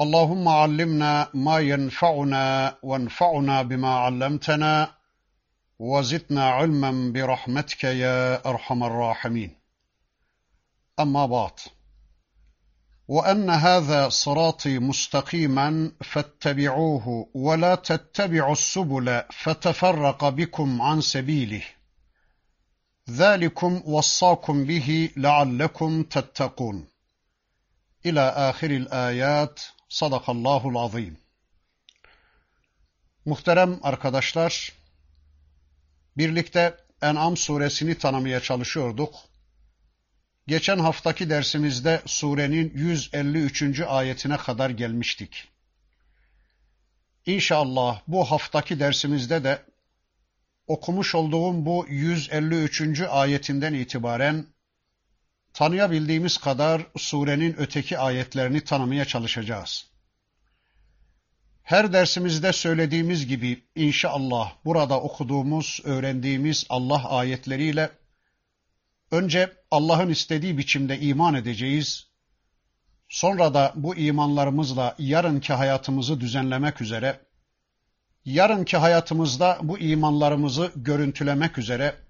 اللهم علمنا ما ينفعنا وانفعنا بما علمتنا وزدنا علما برحمتك يا أرحم الراحمين. أما بعد وأن هذا صراطي مستقيما فاتبعوه ولا تتبعوا السبل فتفرق بكم عن سبيله. ذلكم وصاكم به لعلكم تتقون. إلى آخر الآيات. Sadakallahul azim. Muhterem arkadaşlar, birlikte En'am suresini tanımaya çalışıyorduk. Geçen haftaki dersimizde surenin 153. ayetine kadar gelmiştik. İnşallah bu haftaki dersimizde de okumuş olduğum bu 153. ayetinden itibaren tanıyabildiğimiz kadar surenin öteki ayetlerini tanımaya çalışacağız. Her dersimizde söylediğimiz gibi inşallah burada okuduğumuz, öğrendiğimiz Allah ayetleriyle önce Allah'ın istediği biçimde iman edeceğiz. Sonra da bu imanlarımızla yarınki hayatımızı düzenlemek üzere, yarınki hayatımızda bu imanlarımızı görüntülemek üzere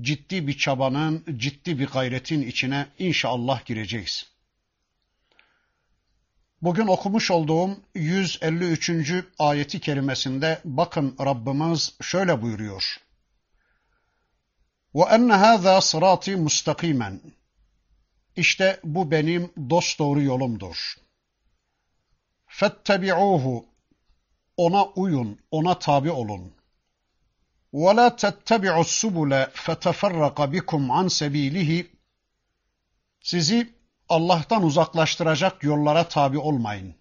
ciddi bir çabanın, ciddi bir gayretin içine inşallah gireceğiz. Bugün okumuş olduğum 153. ayeti kerimesinde bakın Rabbimiz şöyle buyuruyor. وَاَنَّ هَذَا صِرَاطِي مُسْتَقِيمًا İşte bu benim dosdoğru yolumdur. فَاتَّبِعُوهُ Ona uyun, ona tabi olun. وَلَا تَتَّبِعُوا السُّبُلَ فَتَفَرَّقَ بِكُمْ عَنْ سَب۪يلِهِ Sizi Allah'tan uzaklaştıracak yollara tabi olmayın.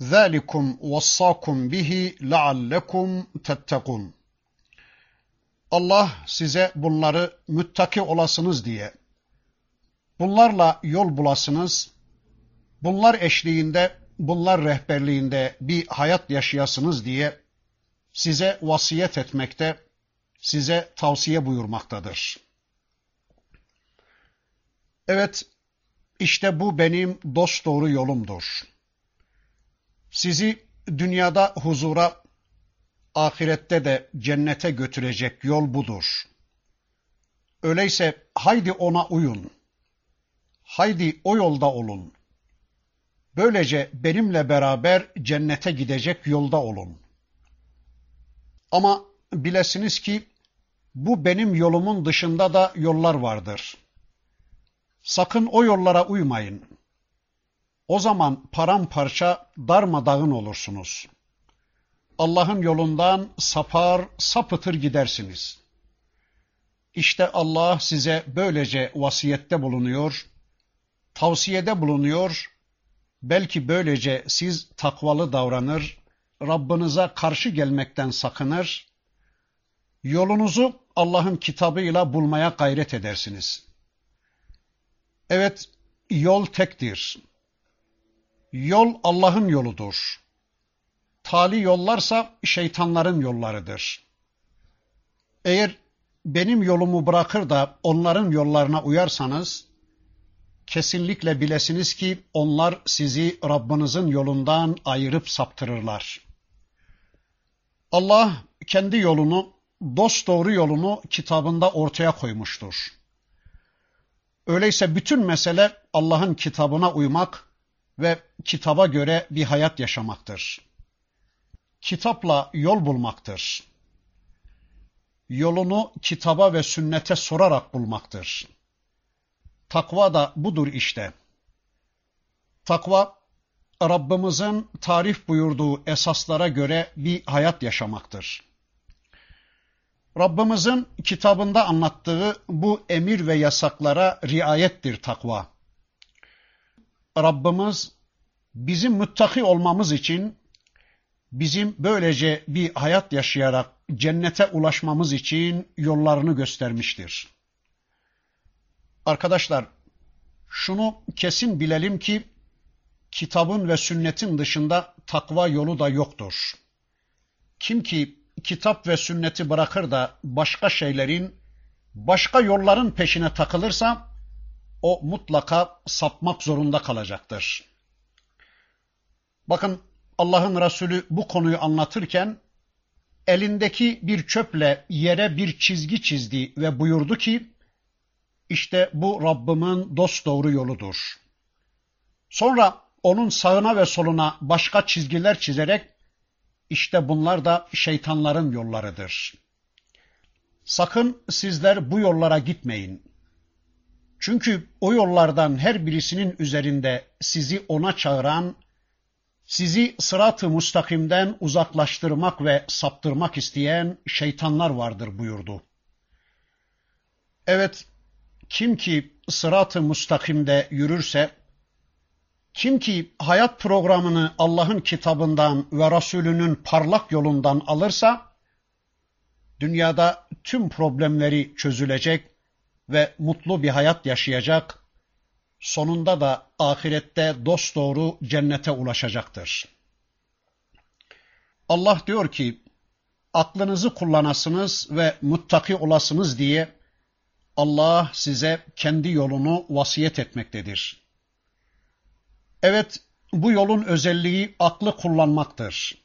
ذَٰلِكُمْ وَصَّاكُمْ بِهِ لَعَلَّكُمْ تَتَّقُونَ Allah size bunları müttaki olasınız diye, bunlarla yol bulasınız, bunlar eşliğinde, bunlar rehberliğinde bir hayat yaşayasınız diye size vasiyet etmekte, size tavsiye buyurmaktadır. Evet, işte bu benim dost doğru yolumdur. Sizi dünyada huzura, ahirette de cennete götürecek yol budur. Öyleyse haydi ona uyun. Haydi o yolda olun. Böylece benimle beraber cennete gidecek yolda olun. Ama bilesiniz ki bu benim yolumun dışında da yollar vardır. Sakın o yollara uymayın. O zaman paramparça darmadağın olursunuz. Allah'ın yolundan sapar, sapıtır gidersiniz. İşte Allah size böylece vasiyette bulunuyor, tavsiyede bulunuyor. Belki böylece siz takvalı davranır, Rabbinize karşı gelmekten sakınır, yolunuzu Allah'ın kitabıyla bulmaya gayret edersiniz. Evet, yol tektir. Yol Allah'ın yoludur. Tali yollarsa şeytanların yollarıdır. Eğer benim yolumu bırakır da onların yollarına uyarsanız, kesinlikle bilesiniz ki onlar sizi Rabbinizin yolundan ayırıp saptırırlar. Allah kendi yolunu, dost doğru yolunu kitabında ortaya koymuştur. Öyleyse bütün mesele Allah'ın kitabına uymak ve kitaba göre bir hayat yaşamaktır. Kitapla yol bulmaktır. Yolunu kitaba ve sünnete sorarak bulmaktır. Takva da budur işte. Takva Rabbimizin tarif buyurduğu esaslara göre bir hayat yaşamaktır. Rabbimizin kitabında anlattığı bu emir ve yasaklara riayettir takva. Rabbimiz bizim müttaki olmamız için, bizim böylece bir hayat yaşayarak cennete ulaşmamız için yollarını göstermiştir. Arkadaşlar, şunu kesin bilelim ki, kitabın ve sünnetin dışında takva yolu da yoktur. Kim ki kitap ve sünneti bırakır da başka şeylerin, başka yolların peşine takılırsa, o mutlaka sapmak zorunda kalacaktır. Bakın Allah'ın Resulü bu konuyu anlatırken elindeki bir çöple yere bir çizgi çizdi ve buyurdu ki işte bu Rabbimin dost doğru yoludur. Sonra onun sağına ve soluna başka çizgiler çizerek işte bunlar da şeytanların yollarıdır. Sakın sizler bu yollara gitmeyin. Çünkü o yollardan her birisinin üzerinde sizi ona çağıran, sizi sırat-ı mustakimden uzaklaştırmak ve saptırmak isteyen şeytanlar vardır buyurdu. Evet, kim ki sırat-ı mustakimde yürürse, kim ki hayat programını Allah'ın kitabından ve Resulünün parlak yolundan alırsa, dünyada tüm problemleri çözülecek ve mutlu bir hayat yaşayacak, sonunda da ahirette dosdoğru cennete ulaşacaktır. Allah diyor ki, aklınızı kullanasınız ve muttaki olasınız diye Allah size kendi yolunu vasiyet etmektedir. Evet, bu yolun özelliği aklı kullanmaktır.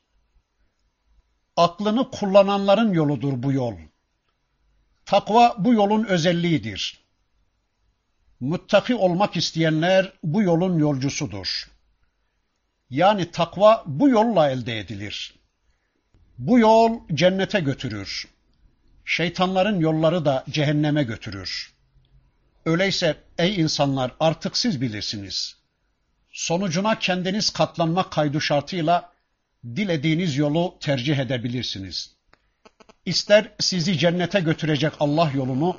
Aklını kullananların yoludur bu yol. Takva bu yolun özelliğidir. Muttaki olmak isteyenler bu yolun yolcusudur. Yani takva bu yolla elde edilir. Bu yol cennete götürür. Şeytanların yolları da cehenneme götürür. Öyleyse ey insanlar artık siz bilirsiniz. Sonucuna kendiniz katlanmak kaydı şartıyla dilediğiniz yolu tercih edebilirsiniz. İster sizi cennete götürecek Allah yolunu,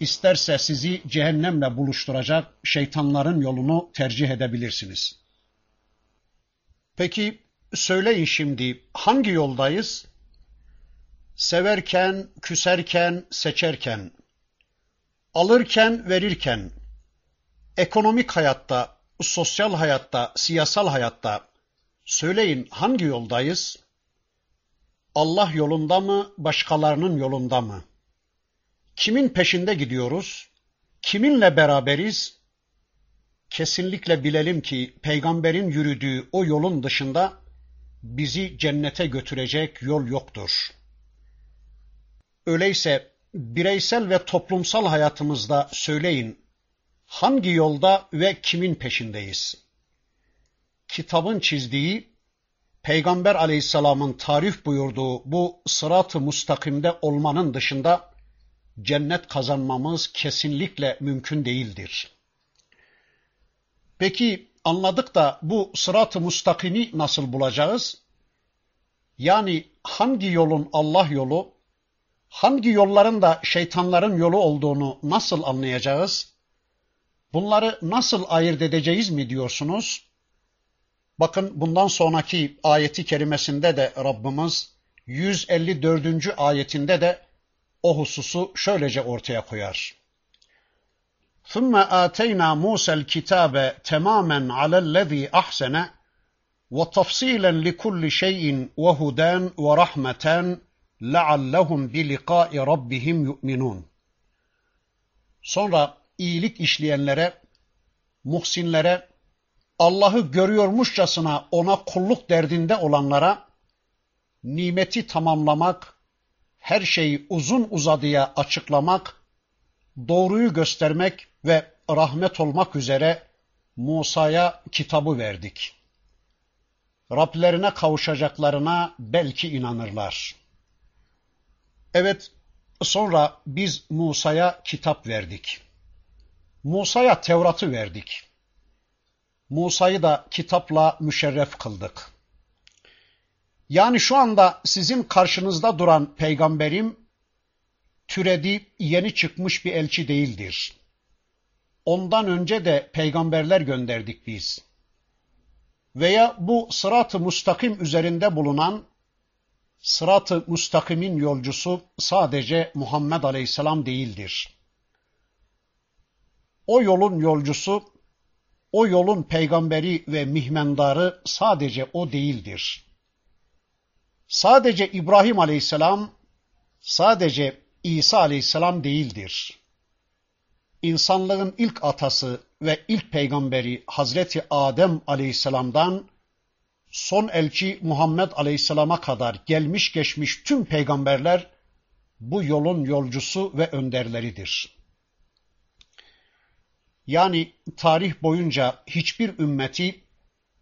isterse sizi cehennemle buluşturacak şeytanların yolunu tercih edebilirsiniz. Peki söyleyin şimdi hangi yoldayız? Severken, küserken, seçerken, alırken, verirken, ekonomik hayatta, sosyal hayatta, siyasal hayatta söyleyin hangi yoldayız? Allah yolunda mı, başkalarının yolunda mı? Kimin peşinde gidiyoruz? Kiminle beraberiz? Kesinlikle bilelim ki peygamberin yürüdüğü o yolun dışında bizi cennete götürecek yol yoktur. Öyleyse bireysel ve toplumsal hayatımızda söyleyin hangi yolda ve kimin peşindeyiz? Kitabın çizdiği, Peygamber aleyhisselamın tarif buyurduğu bu sırat-ı mustakimde olmanın dışında cennet kazanmamız kesinlikle mümkün değildir. Peki anladık da bu sırat-ı mustakimi nasıl bulacağız? Yani hangi yolun Allah yolu, hangi yolların da şeytanların yolu olduğunu nasıl anlayacağız? Bunları nasıl ayırt edeceğiz mi diyorsunuz? Bakın bundan sonraki ayeti kerimesinde de Rabbimiz 154. ayetinde de o hususu şöylece ortaya koyar. ثُمَّ آتَيْنَا مُوسَى الْكِتَابَ تَمَامًا عَلَى الَّذ۪ي أَحْسَنَ وَتَفْصِيلًا لِكُلِّ شَيْءٍ وَهُدًى وَرَحْمَةً لَعَلَّهُمْ بِلِقَاءِ رَبِّهِمْ يُؤْمِنُونَ Sonra iyilik işleyenlere, muhsinlere, Allah'ı görüyormuşçasına ona kulluk derdinde olanlara nimeti tamamlamak, her şeyi uzun uzadıya açıklamak, doğruyu göstermek ve rahmet olmak üzere Musa'ya kitabı verdik. Rablerine kavuşacaklarına belki inanırlar. Evet, sonra biz Musa'ya kitap verdik. Musa'ya Tevrat'ı verdik. Musa'yı da kitapla müşerref kıldık. Yani şu anda sizin karşınızda duran peygamberim türedi yeni çıkmış bir elçi değildir. Ondan önce de peygamberler gönderdik biz. veya bu sırat-ı mustakim üzerinde bulunan sırat-ı mustakimin yolcusu sadece Muhammed Aleyhisselam değildir. O yolun yolcusu, o yolun peygamberi ve mihmendarı sadece o değildir. Sadece İbrahim Aleyhisselam, sadece İsa Aleyhisselam değildir. İnsanlığın ilk atası ve ilk peygamberi Hazreti Adem Aleyhisselam'dan son elçi Muhammed Aleyhisselam'a kadar gelmiş geçmiş tüm peygamberler bu yolun yolcusu ve önderleridir. Yani tarih boyunca hiçbir ümmeti,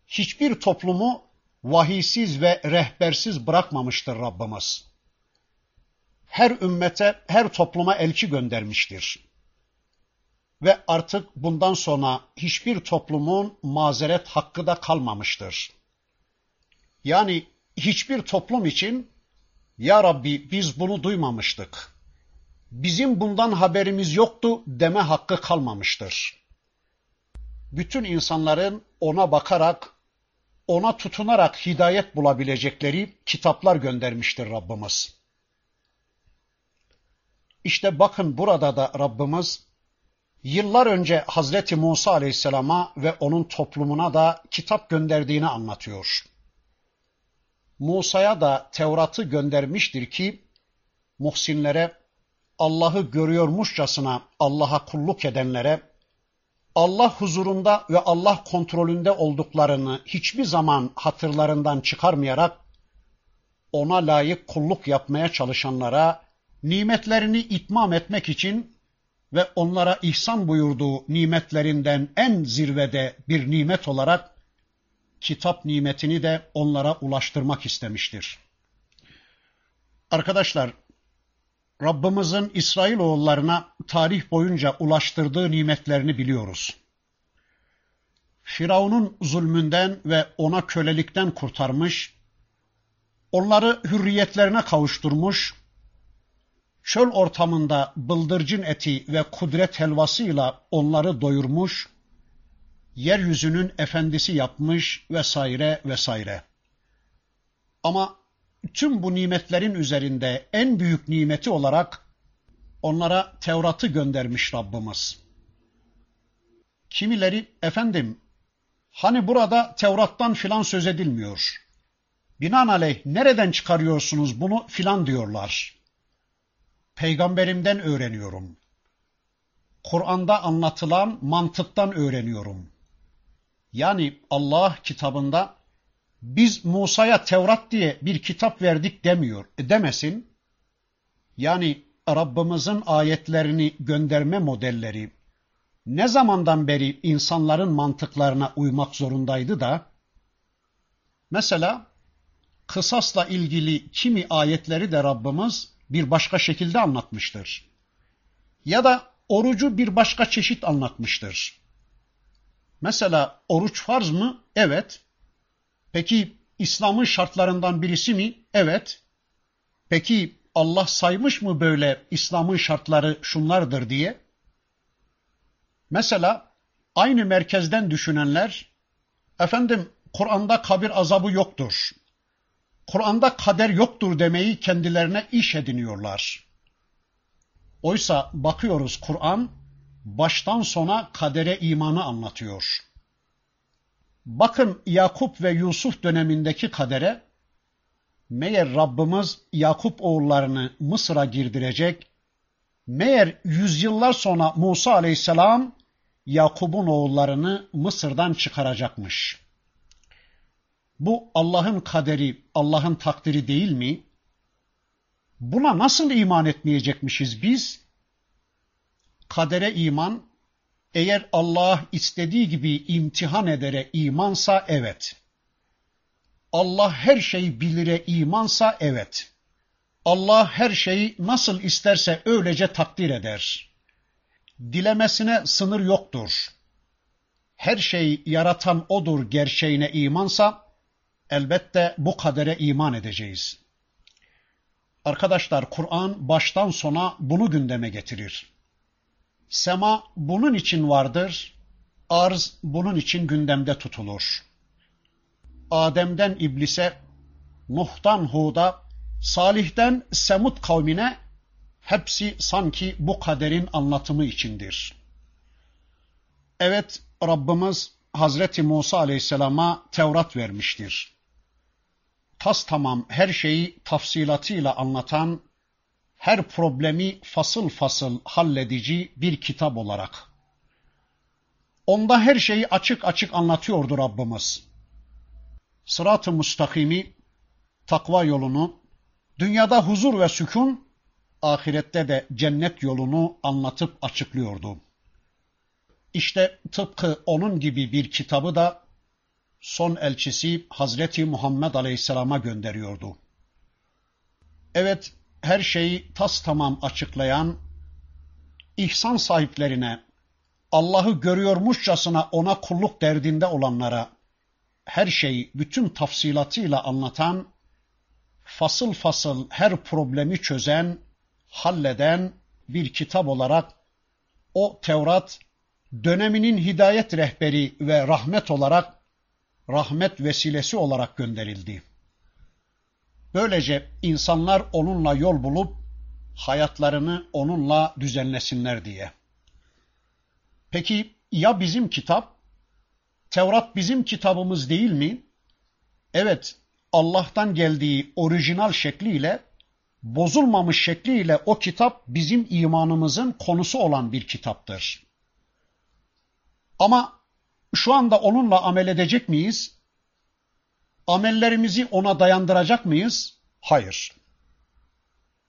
hiçbir toplumu vahiysiz ve rehbersiz bırakmamıştır Rabbimiz. Her ümmete, her topluma elçi göndermiştir. Ve artık bundan sonra hiçbir toplumun mazeret hakkı da kalmamıştır. Yani hiçbir toplum için ya Rabbi biz bunu duymamıştık. Bizim bundan haberimiz yoktu deme hakkı kalmamıştır. Bütün insanların ona bakarak, ona tutunarak hidayet bulabilecekleri kitaplar göndermiştir Rabbimiz. İşte bakın burada da Rabbimiz yıllar önce Hazreti Musa Aleyhisselam'a ve onun toplumuna da kitap gönderdiğini anlatıyor. Musa'ya da Tevrat'ı göndermiştir ki muhsinlere, Allah'ı görüyormuşçasına Allah'a kulluk edenlere, Allah huzurunda ve Allah kontrolünde olduklarını hiçbir zaman hatırlarından çıkarmayarak ona layık kulluk yapmaya çalışanlara nimetlerini itmam etmek için ve onlara ihsan buyurduğu nimetlerinden en zirvede bir nimet olarak kitap nimetini de onlara ulaştırmak istemiştir. Arkadaşlar, Rabbimizin İsrailoğullarına tarih boyunca ulaştırdığı nimetlerini biliyoruz. Firavun'un zulmünden ve ona kölelikten kurtarmış, onları hürriyetlerine kavuşturmuş, çöl ortamında bıldırcın eti ve kudret helvasıyla onları doyurmuş, yeryüzünün efendisi yapmış vesaire vesaire. Ama tüm bu nimetlerin üzerinde en büyük nimeti olarak onlara Tevrat'ı göndermiş Rabbimiz. Kimileri efendim hani burada Tevrat'tan filan söz edilmiyor. Binaenaleyh nereden çıkarıyorsunuz bunu filan diyorlar. Peygamberimden öğreniyorum. Kur'an'da anlatılan mantıktan öğreniyorum. Yani Allah kitabında biz Musa'ya Tevrat diye bir kitap verdik demiyor. E demesin. Yani Rabbimizin ayetlerini gönderme modelleri ne zamandan beri insanların mantıklarına uymak zorundaydı da mesela kısasla ilgili kimi ayetleri de Rabbimiz bir başka şekilde anlatmıştır. Ya da orucu bir başka çeşit anlatmıştır. Mesela oruç farz mı? Evet. Peki İslam'ın şartlarından birisi mi? Evet. Peki Allah saymış mı böyle İslam'ın şartları şunlardır diye? Mesela aynı merkezden düşünenler efendim Kur'an'da kabir azabı yoktur. Kur'an'da kader yoktur demeyi kendilerine iş ediniyorlar. Oysa bakıyoruz Kur'an baştan sona kadere imanı anlatıyor. Bakın Yakup ve Yusuf dönemindeki kadere, meğer Rabbimiz Yakup oğullarını Mısır'a girdirecek, meğer yüzyıllar sonra Musa aleyhisselam Yakup'un oğullarını Mısır'dan çıkaracakmış. Bu Allah'ın kaderi, Allah'ın takdiri değil mi? Buna nasıl iman etmeyecekmişiz biz? kadere iman, eğer Allah istediği gibi imtihan edere imansa evet. Allah her şeyi bilire imansa evet. Allah her şeyi nasıl isterse öylece takdir eder. Dilemesine sınır yoktur. Her şeyi yaratan odur gerçeğine imansa elbette bu kadere iman edeceğiz. Arkadaşlar Kur'an baştan sona bunu gündeme getirir. Sema bunun için vardır, arz bunun için gündemde tutulur. Adem'den İblis'e, Nuh'tan Hud'a, Salih'ten Semud kavmine hepsi sanki bu kaderin anlatımı içindir. Evet Rabbimiz Hazreti Musa Aleyhisselam'a Tevrat vermiştir. Tas tamam her şeyi tafsilatıyla anlatan, her problemi fasıl fasıl halledici bir kitap olarak. Onda her şeyi açık açık anlatıyordu Rabbimiz. Sırat-ı müstakimi, takva yolunu, dünyada huzur ve sükun, ahirette de cennet yolunu anlatıp açıklıyordu. İşte tıpkı onun gibi bir kitabı da son elçisi Hazreti Muhammed Aleyhisselam'a gönderiyordu. Evet, her şeyi tas tamam açıklayan, ihsan sahiplerine, Allah'ı görüyormuşçasına ona kulluk derdinde olanlara, her şeyi bütün tafsilatıyla anlatan, fasıl fasıl her problemi çözen, halleden bir kitap olarak o Tevrat döneminin hidayet rehberi ve rahmet olarak rahmet vesilesi olarak gönderildi. Böylece insanlar onunla yol bulup hayatlarını onunla düzenlesinler diye. Peki ya bizim kitap? Tevrat bizim kitabımız değil mi? Evet, Allah'tan geldiği orijinal şekliyle, bozulmamış şekliyle o kitap bizim imanımızın konusu olan bir kitaptır. Ama şu anda onunla amel edecek miyiz? Amellerimizi ona dayandıracak mıyız? Hayır.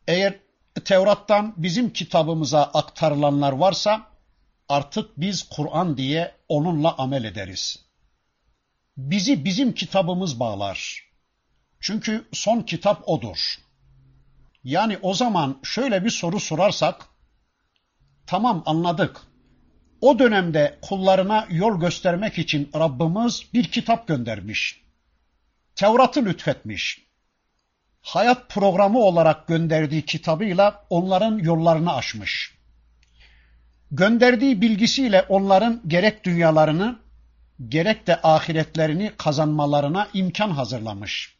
Eğer Tevrat'tan bizim kitabımıza aktarılanlar varsa artık biz Kur'an diye onunla amel ederiz. Bizi bizim kitabımız bağlar. Çünkü son kitap odur. Yani o zaman şöyle bir soru sorarsak, tamam anladık. O dönemde kullarına yol göstermek için Rabbimiz bir kitap göndermiş. Tevrat'ı lütfetmiş. Hayat programı olarak gönderdiği kitabıyla onların yollarını açmış. Gönderdiği bilgisiyle onların gerek dünyalarını gerek de ahiretlerini kazanmalarına imkan hazırlamış.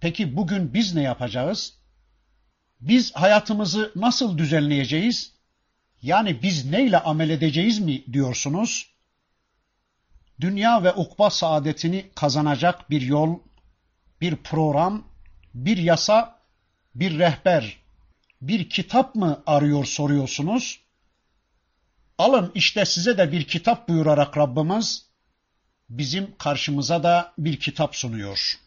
Peki bugün biz ne yapacağız? Biz hayatımızı nasıl düzenleyeceğiz? Yani biz neyle amel edeceğiz mi diyorsunuz? Dünya ve ukba saadetini kazanacak bir yol, bir program, bir yasa, bir rehber, bir kitap mı arıyor soruyorsunuz? Alın işte size de bir kitap buyurarak Rabbimiz bizim karşımıza da bir kitap sunuyor.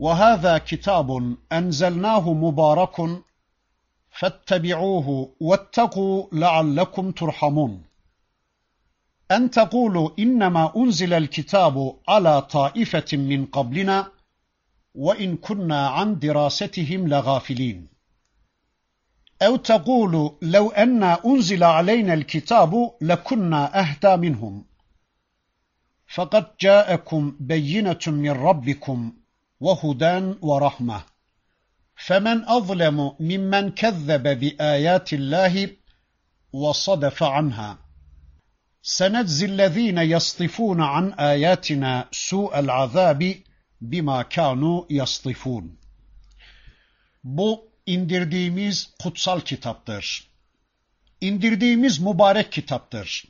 وَهَذَا كِتَابٌ أَنْزَلْنَاهُ مُبَارَكٌ فَاتَّبِعُوهُ وَاتَّقُوا لَعَلَّكُمْ تُرْحَمُونَ أن تقولوا إنما أنزل الكتاب على طائفة من قبلنا وإن كنا عن دراستهم لغافلين. أو تقولوا لو أن أنزل علينا الكتاب لكنا أهدى منهم. فقد جاءكم بينة من ربكم وهدى ورحمة. فمن أظلم ممن كذب بآيات الله وصدف عنها. سنجزي الذين يصطفون عن آياتنا سوء العذاب بما كانوا يصطفون Bu indirdiğimiz kutsal kitaptır. İndirdiğimiz mübarek kitaptır.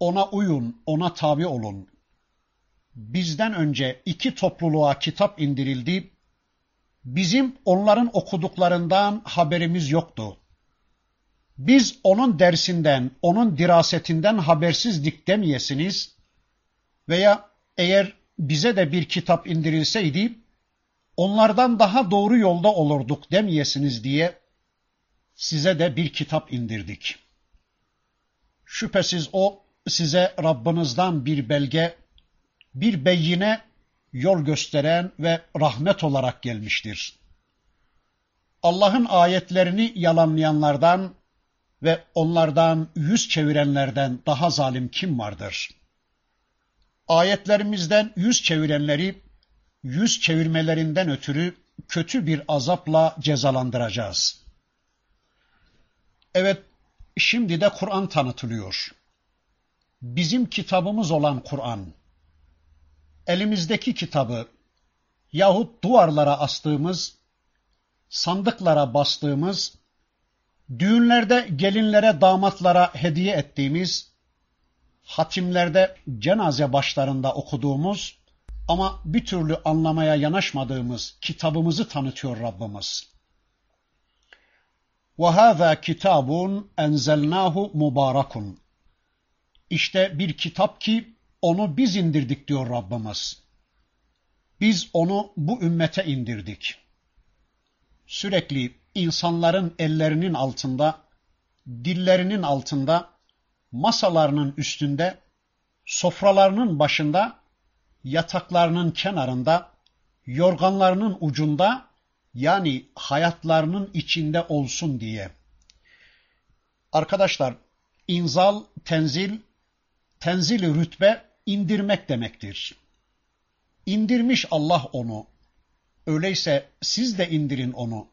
Ona uyun, ona tabi olun. Bizden önce iki topluluğa kitap indirildi. Bizim onların okuduklarından haberimiz yoktu. Biz onun dersinden, onun dirasetinden habersizdik demeyesiniz veya eğer bize de bir kitap indirilseydi onlardan daha doğru yolda olurduk demeyesiniz diye size de bir kitap indirdik. Şüphesiz o size Rabbinizden bir belge, bir beyine yol gösteren ve rahmet olarak gelmiştir. Allah'ın ayetlerini yalanlayanlardan ve onlardan yüz çevirenlerden daha zalim kim vardır? Ayetlerimizden yüz çevirenleri yüz çevirmelerinden ötürü kötü bir azapla cezalandıracağız. Evet, şimdi de Kur'an tanıtılıyor. Bizim kitabımız olan Kur'an. elimizdeki kitabı yahut duvarlara astığımız, sandıklara bastığımız, düğünlerde gelinlere, damatlara hediye ettiğimiz, hatimlerde cenaze başlarında okuduğumuz ama bir türlü anlamaya yanaşmadığımız kitabımızı tanıtıyor Rabbimiz. وَهَذَا kitabun enzelnahu mubarakun. İşte bir kitap ki onu biz indirdik diyor Rabbimiz. Biz onu bu ümmete indirdik. Sürekli insanların ellerinin altında, dillerinin altında, masalarının üstünde, sofralarının başında, yataklarının kenarında, yorganlarının ucunda, yani hayatlarının içinde olsun diye. Arkadaşlar, inzal, tenzil, tenzil rütbe indirmek demektir. İndirmiş Allah onu. Öyleyse siz de indirin onu.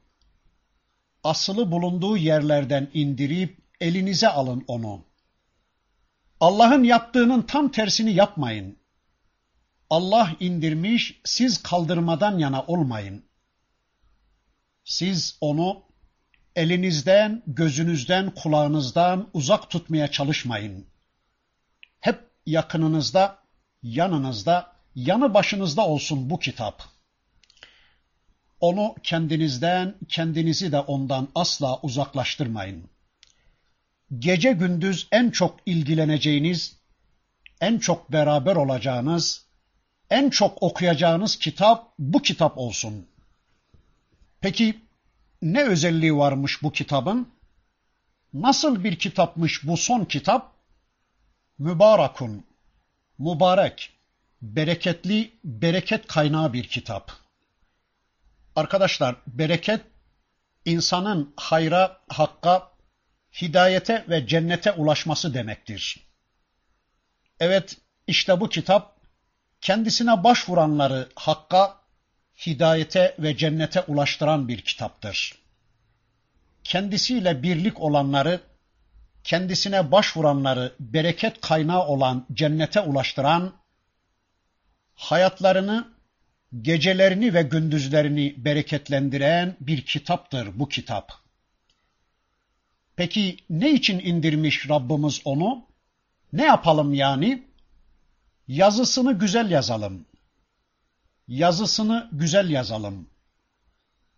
Asılı bulunduğu yerlerden indirip elinize alın onu. Allah'ın yaptığının tam tersini yapmayın. Allah indirmiş, siz kaldırmadan yana olmayın. Siz onu elinizden, gözünüzden, kulağınızdan uzak tutmaya çalışmayın. Hep yakınınızda, yanınızda, yanı başınızda olsun bu kitap. Onu kendinizden, kendinizi de ondan asla uzaklaştırmayın. Gece gündüz en çok ilgileneceğiniz, en çok beraber olacağınız, en çok okuyacağınız kitap bu kitap olsun. Peki ne özelliği varmış bu kitabın? Nasıl bir kitapmış bu son kitap? Mübarakun, mübarek, bereketli, bereket kaynağı bir kitap. Arkadaşlar, bereket insanın hayra, hakka, hidayete ve cennete ulaşması demektir. Evet, işte bu kitap kendisine başvuranları hakka, hidayete ve cennete ulaştıran bir kitaptır. Kendisiyle birlik olanları, kendisine başvuranları bereket kaynağı olan cennete ulaştıran, hayatlarını, gecelerini ve gündüzlerini bereketlendiren bir kitaptır bu kitap. Peki ne için indirmiş Rabbimiz onu? Ne yapalım yani? Yazısını güzel yazalım yazısını güzel yazalım.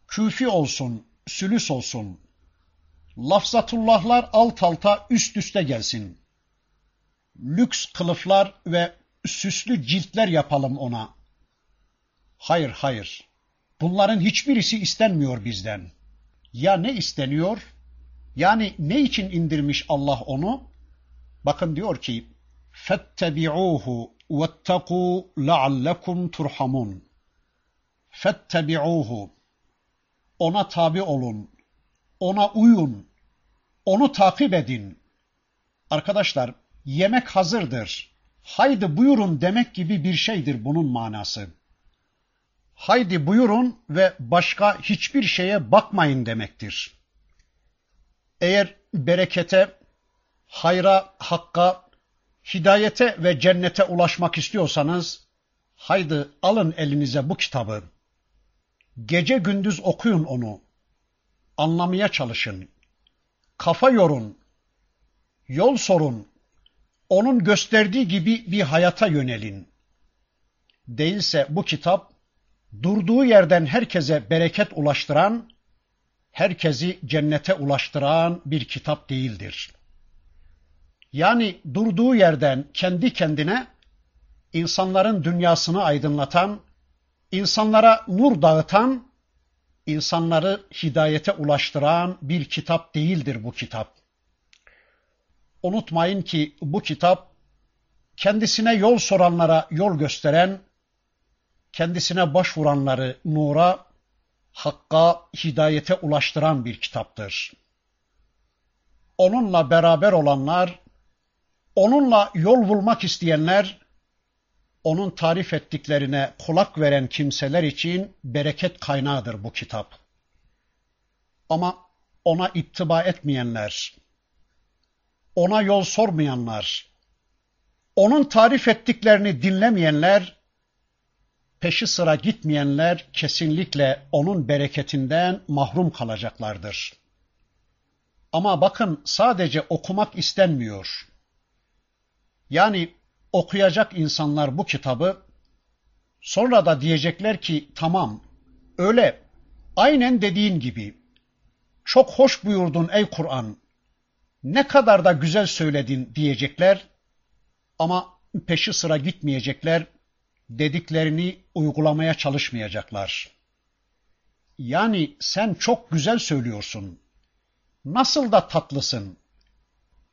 Küfi olsun, sülüs olsun. Lafzatullahlar alt alta üst üste gelsin. Lüks kılıflar ve süslü ciltler yapalım ona. Hayır, hayır. Bunların hiçbirisi istenmiyor bizden. Ya ne isteniyor? Yani ne için indirmiş Allah onu? Bakın diyor ki: "Fettebi'uhu vettaku la'allakum turhamun." Fettebi'uhu. Ona tabi olun. Ona uyun. Onu takip edin. Arkadaşlar, yemek hazırdır. Haydi buyurun demek gibi bir şeydir bunun manası. Haydi buyurun ve başka hiçbir şeye bakmayın demektir. Eğer berekete, hayra, hakka, hidayete ve cennete ulaşmak istiyorsanız haydi alın elinize bu kitabı. Gece gündüz okuyun onu. Anlamaya çalışın. Kafa yorun. Yol sorun. Onun gösterdiği gibi bir hayata yönelin. Değilse bu kitap durduğu yerden herkese bereket ulaştıran, herkesi cennete ulaştıran bir kitap değildir.'' Yani durduğu yerden kendi kendine insanların dünyasını aydınlatan, insanlara nur dağıtan, insanları hidayete ulaştıran bir kitap değildir bu kitap. Unutmayın ki bu kitap kendisine yol soranlara yol gösteren, kendisine başvuranları nura, hakka, hidayete ulaştıran bir kitaptır. Onunla beraber olanlar Onunla yol bulmak isteyenler, onun tarif ettiklerine kulak veren kimseler için bereket kaynağıdır bu kitap. Ama ona ittiba etmeyenler, ona yol sormayanlar, onun tarif ettiklerini dinlemeyenler, peşi sıra gitmeyenler kesinlikle onun bereketinden mahrum kalacaklardır. Ama bakın sadece okumak istenmiyor. Yani okuyacak insanlar bu kitabı sonra da diyecekler ki tamam öyle. Aynen dediğin gibi. Çok hoş buyurdun ey Kur'an. Ne kadar da güzel söyledin diyecekler. Ama peşi sıra gitmeyecekler dediklerini uygulamaya çalışmayacaklar. Yani sen çok güzel söylüyorsun. Nasıl da tatlısın.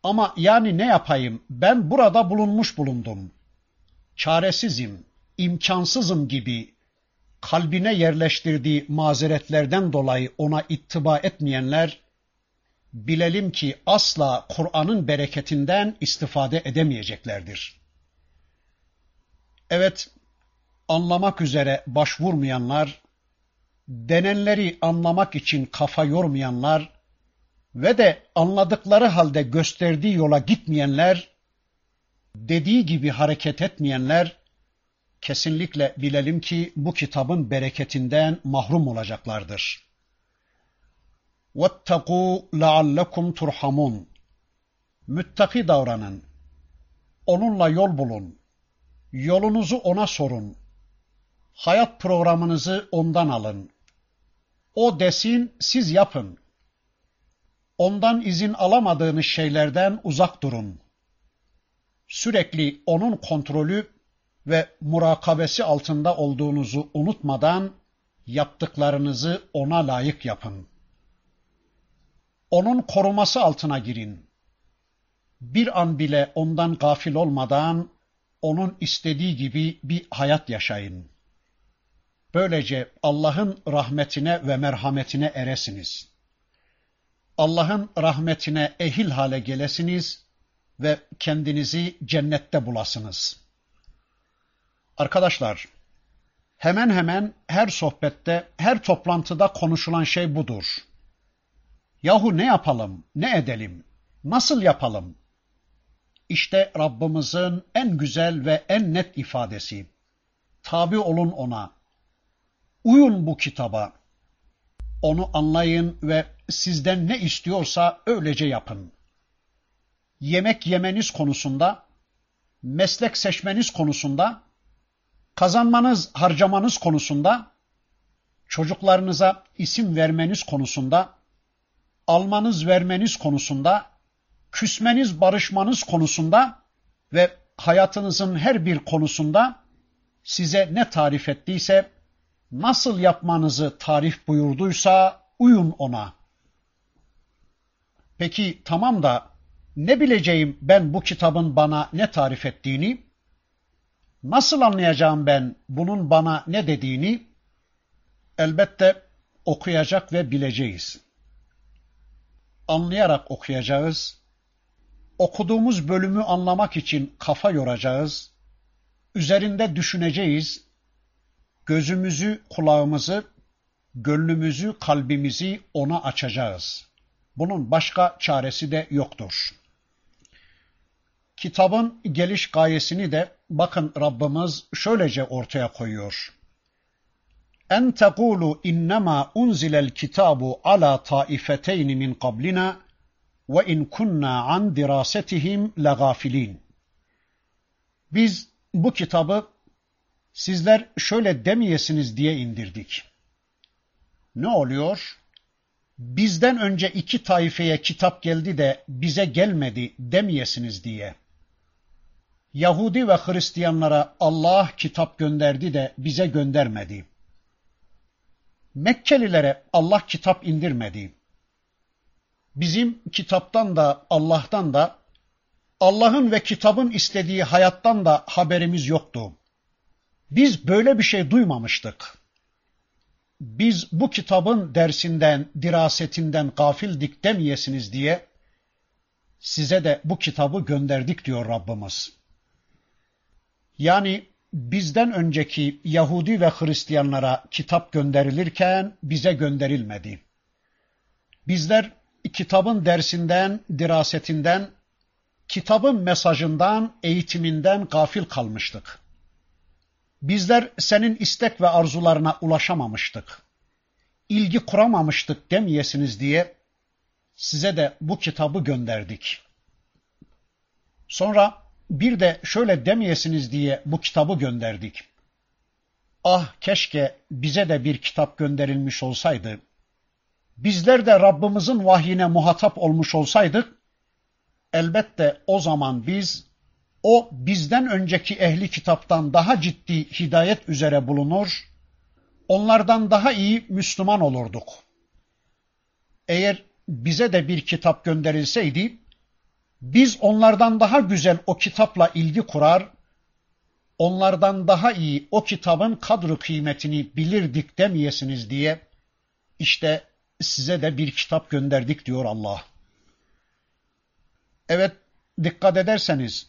Ama yani ne yapayım? Ben burada bulunmuş bulundum. Çaresizim, imkansızım gibi kalbine yerleştirdiği mazeretlerden dolayı ona ittiba etmeyenler bilelim ki asla Kur'an'ın bereketinden istifade edemeyeceklerdir. Evet, anlamak üzere başvurmayanlar, denenleri anlamak için kafa yormayanlar ve de anladıkları halde gösterdiği yola gitmeyenler, dediği gibi hareket etmeyenler, kesinlikle bilelim ki bu kitabın bereketinden mahrum olacaklardır. وَاتَّقُوا لَعَلَّكُمْ تُرْحَمُونَ Müttaki davranın. Onunla yol bulun. Yolunuzu ona sorun. Hayat programınızı ondan alın. O desin, siz yapın. Ondan izin alamadığınız şeylerden uzak durun. Sürekli onun kontrolü ve murakabesi altında olduğunuzu unutmadan yaptıklarınızı ona layık yapın. Onun koruması altına girin. Bir an bile ondan gafil olmadan onun istediği gibi bir hayat yaşayın. Böylece Allah'ın rahmetine ve merhametine eresiniz. Allah'ın rahmetine ehil hale gelesiniz ve kendinizi cennette bulasınız. Arkadaşlar, hemen hemen her sohbette, her toplantıda konuşulan şey budur. Yahu ne yapalım, ne edelim, nasıl yapalım? İşte Rabbimizin en güzel ve en net ifadesi. Tabi olun ona. Uyun bu kitaba. Onu anlayın ve sizden ne istiyorsa öylece yapın. Yemek yemeniz konusunda, meslek seçmeniz konusunda, kazanmanız, harcamanız konusunda, çocuklarınıza isim vermeniz konusunda, almanız vermeniz konusunda, küsmeniz barışmanız konusunda ve hayatınızın her bir konusunda size ne tarif ettiyse, nasıl yapmanızı tarif buyurduysa uyun ona. Peki tamam da ne bileceğim ben bu kitabın bana ne tarif ettiğini? Nasıl anlayacağım ben bunun bana ne dediğini? Elbette okuyacak ve bileceğiz. Anlayarak okuyacağız. Okuduğumuz bölümü anlamak için kafa yoracağız. Üzerinde düşüneceğiz. Gözümüzü, kulağımızı, gönlümüzü, kalbimizi ona açacağız. Bunun başka çaresi de yoktur. Kitabın geliş gayesini de bakın Rabbimiz şöylece ortaya koyuyor. En tekulu innema unzilel kitabu ala taifeteyn min qablina ve in kunna an dirasetihim legafilin. Biz bu kitabı sizler şöyle demeyesiniz diye indirdik. Ne oluyor? Bizden önce iki taifeye kitap geldi de bize gelmedi demeyesiniz diye. Yahudi ve Hristiyanlara Allah kitap gönderdi de bize göndermedi. Mekkelilere Allah kitap indirmedi. Bizim kitaptan da Allah'tan da Allah'ın ve kitabın istediği hayattan da haberimiz yoktu. Biz böyle bir şey duymamıştık. Biz bu kitabın dersinden, dirasetinden gafildik demeyesiniz diye size de bu kitabı gönderdik diyor Rabbimiz. Yani bizden önceki Yahudi ve Hristiyanlara kitap gönderilirken bize gönderilmedi. Bizler kitabın dersinden, dirasetinden, kitabın mesajından, eğitiminden gafil kalmıştık. Bizler senin istek ve arzularına ulaşamamıştık, ilgi kuramamıştık demeyesiniz diye size de bu kitabı gönderdik. Sonra bir de şöyle demeyesiniz diye bu kitabı gönderdik. Ah keşke bize de bir kitap gönderilmiş olsaydı. Bizler de Rabbimizin vahyine muhatap olmuş olsaydık, elbette o zaman biz o bizden önceki ehli kitaptan daha ciddi hidayet üzere bulunur, onlardan daha iyi Müslüman olurduk. Eğer bize de bir kitap gönderilseydi, biz onlardan daha güzel o kitapla ilgi kurar, onlardan daha iyi o kitabın kadru kıymetini bilirdik demeyesiniz diye işte size de bir kitap gönderdik diyor Allah. Evet dikkat ederseniz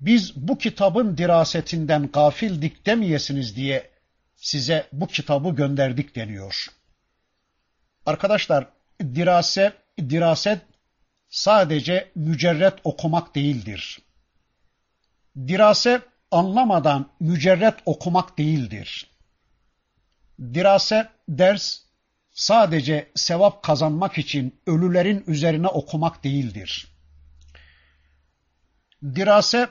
biz bu kitabın dirasetinden gafildik demeyesiniz diye size bu kitabı gönderdik deniyor. Arkadaşlar dirase, diraset sadece mücerret okumak değildir. Dirase anlamadan mücerret okumak değildir. Dirase ders sadece sevap kazanmak için ölülerin üzerine okumak değildir. Dirase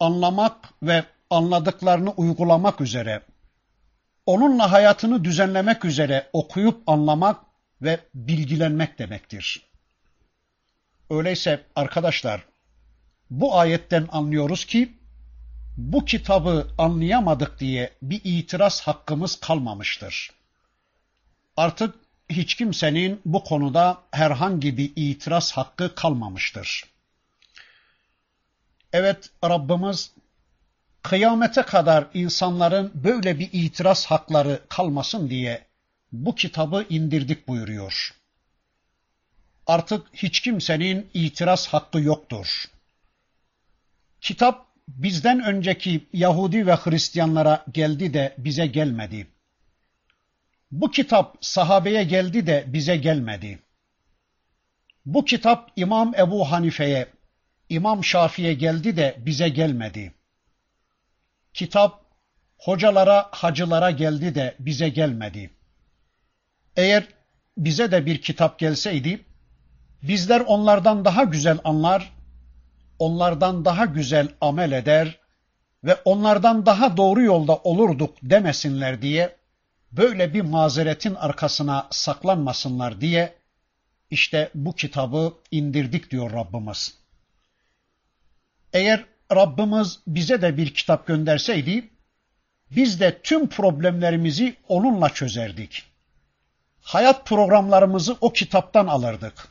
anlamak ve anladıklarını uygulamak üzere, onunla hayatını düzenlemek üzere okuyup anlamak ve bilgilenmek demektir. Öyleyse arkadaşlar, bu ayetten anlıyoruz ki, bu kitabı anlayamadık diye bir itiraz hakkımız kalmamıştır. Artık hiç kimsenin bu konuda herhangi bir itiraz hakkı kalmamıştır. Evet Rabbimiz kıyamete kadar insanların böyle bir itiraz hakları kalmasın diye bu kitabı indirdik buyuruyor. Artık hiç kimsenin itiraz hakkı yoktur. Kitap bizden önceki Yahudi ve Hristiyanlara geldi de bize gelmedi. Bu kitap sahabeye geldi de bize gelmedi. Bu kitap İmam Ebu Hanife'ye, İmam Şafi'ye geldi de bize gelmedi. Kitap hocalara, hacılara geldi de bize gelmedi. Eğer bize de bir kitap gelseydi, bizler onlardan daha güzel anlar, onlardan daha güzel amel eder ve onlardan daha doğru yolda olurduk demesinler diye, böyle bir mazeretin arkasına saklanmasınlar diye, işte bu kitabı indirdik diyor Rabbimiz. Eğer Rabbimiz bize de bir kitap gönderseydi, biz de tüm problemlerimizi onunla çözerdik. Hayat programlarımızı o kitaptan alırdık.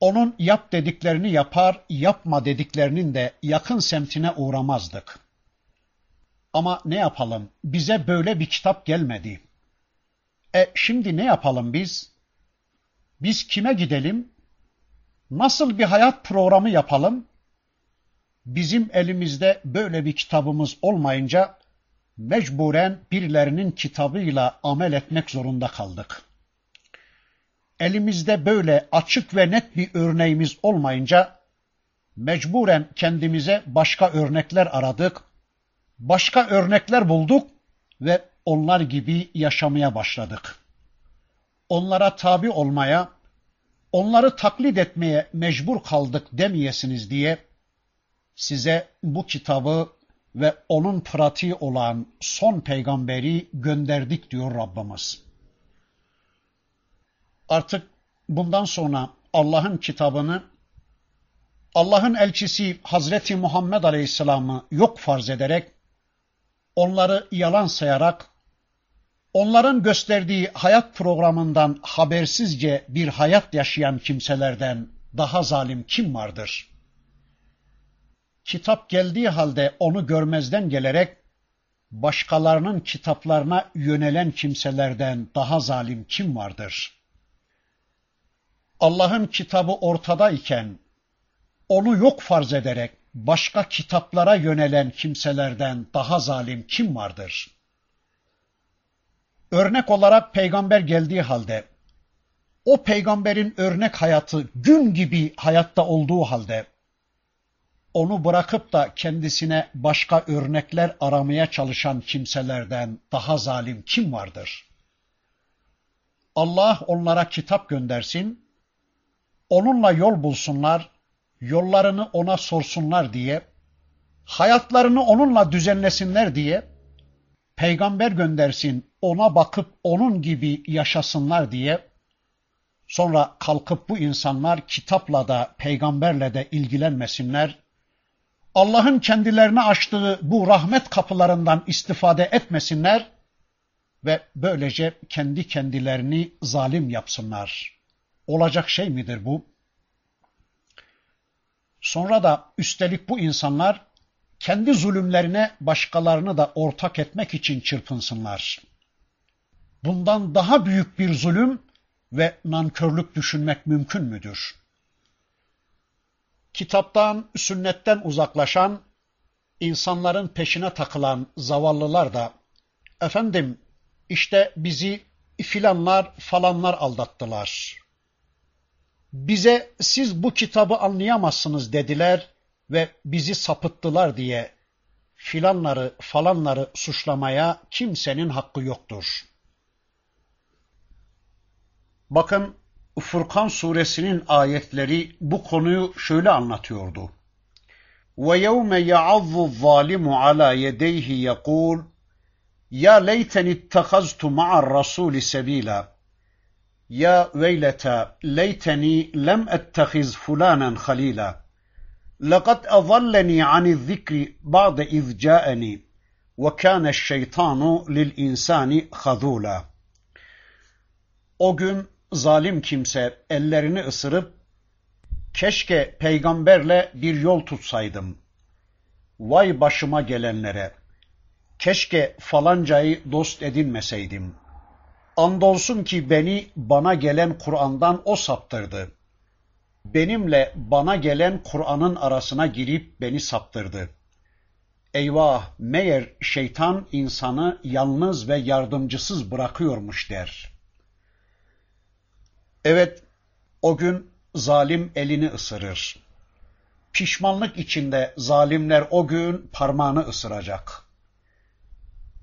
Onun yap dediklerini yapar, yapma dediklerinin de yakın semtine uğramazdık. Ama ne yapalım? Bize böyle bir kitap gelmedi. E şimdi ne yapalım biz? Biz kime gidelim? Nasıl bir hayat programı yapalım? Bizim elimizde böyle bir kitabımız olmayınca mecburen birilerinin kitabıyla amel etmek zorunda kaldık. Elimizde böyle açık ve net bir örneğimiz olmayınca mecburen kendimize başka örnekler aradık, başka örnekler bulduk ve onlar gibi yaşamaya başladık. Onlara tabi olmaya, onları taklit etmeye mecbur kaldık demeyesiniz diye size bu kitabı ve onun pratiği olan son peygamberi gönderdik diyor Rabbimiz. Artık bundan sonra Allah'ın kitabını Allah'ın elçisi Hazreti Muhammed Aleyhisselam'ı yok farz ederek onları yalan sayarak onların gösterdiği hayat programından habersizce bir hayat yaşayan kimselerden daha zalim kim vardır? Kitap geldiği halde onu görmezden gelerek başkalarının kitaplarına yönelen kimselerden daha zalim kim vardır? Allah'ın kitabı ortadayken onu yok farz ederek başka kitaplara yönelen kimselerden daha zalim kim vardır? Örnek olarak peygamber geldiği halde o peygamberin örnek hayatı gün gibi hayatta olduğu halde onu bırakıp da kendisine başka örnekler aramaya çalışan kimselerden daha zalim kim vardır? Allah onlara kitap göndersin, onunla yol bulsunlar, yollarını ona sorsunlar diye, hayatlarını onunla düzenlesinler diye, peygamber göndersin, ona bakıp onun gibi yaşasınlar diye, sonra kalkıp bu insanlar kitapla da peygamberle de ilgilenmesinler, Allah'ın kendilerine açtığı bu rahmet kapılarından istifade etmesinler ve böylece kendi kendilerini zalim yapsınlar. Olacak şey midir bu? Sonra da üstelik bu insanlar kendi zulümlerine başkalarını da ortak etmek için çırpınsınlar. Bundan daha büyük bir zulüm ve nankörlük düşünmek mümkün müdür? Kitaptan, sünnetten uzaklaşan, insanların peşine takılan zavallılar da, efendim işte bizi filanlar falanlar aldattılar. Bize siz bu kitabı anlayamazsınız dediler ve bizi sapıttılar diye filanları falanları suçlamaya kimsenin hakkı yoktur. Bakın Furkan suresinin ayetleri bu konuyu şöyle anlatıyordu. وَيَوْمَ يَعَظُّ الظَّالِمُ عَلَى يَدَيْهِ يَقُولُ يَا لَيْتَنِ اتَّخَذْتُ مَعَ الرَّسُولِ سَب۪يلًا يَا وَيْلَتَا لَيْتَنِي لَمْ أَتَّخِذْ فُلَانًا خَل۪يلًا لَقَدْ أَضَلَّنِي عَنِ الذِّكْرِ بَعْدَ إِذْ جَاءَنِي وَكَانَ الشَّيْطَانُ لِلْاِنْسَانِ خَذُولًا O gün zalim kimse ellerini ısırıp keşke peygamberle bir yol tutsaydım. Vay başıma gelenlere. Keşke falancayı dost edinmeseydim. Andolsun ki beni bana gelen Kur'an'dan o saptırdı. Benimle bana gelen Kur'an'ın arasına girip beni saptırdı. Eyvah meğer şeytan insanı yalnız ve yardımcısız bırakıyormuş der.'' Evet, o gün zalim elini ısırır. Pişmanlık içinde zalimler o gün parmağını ısıracak.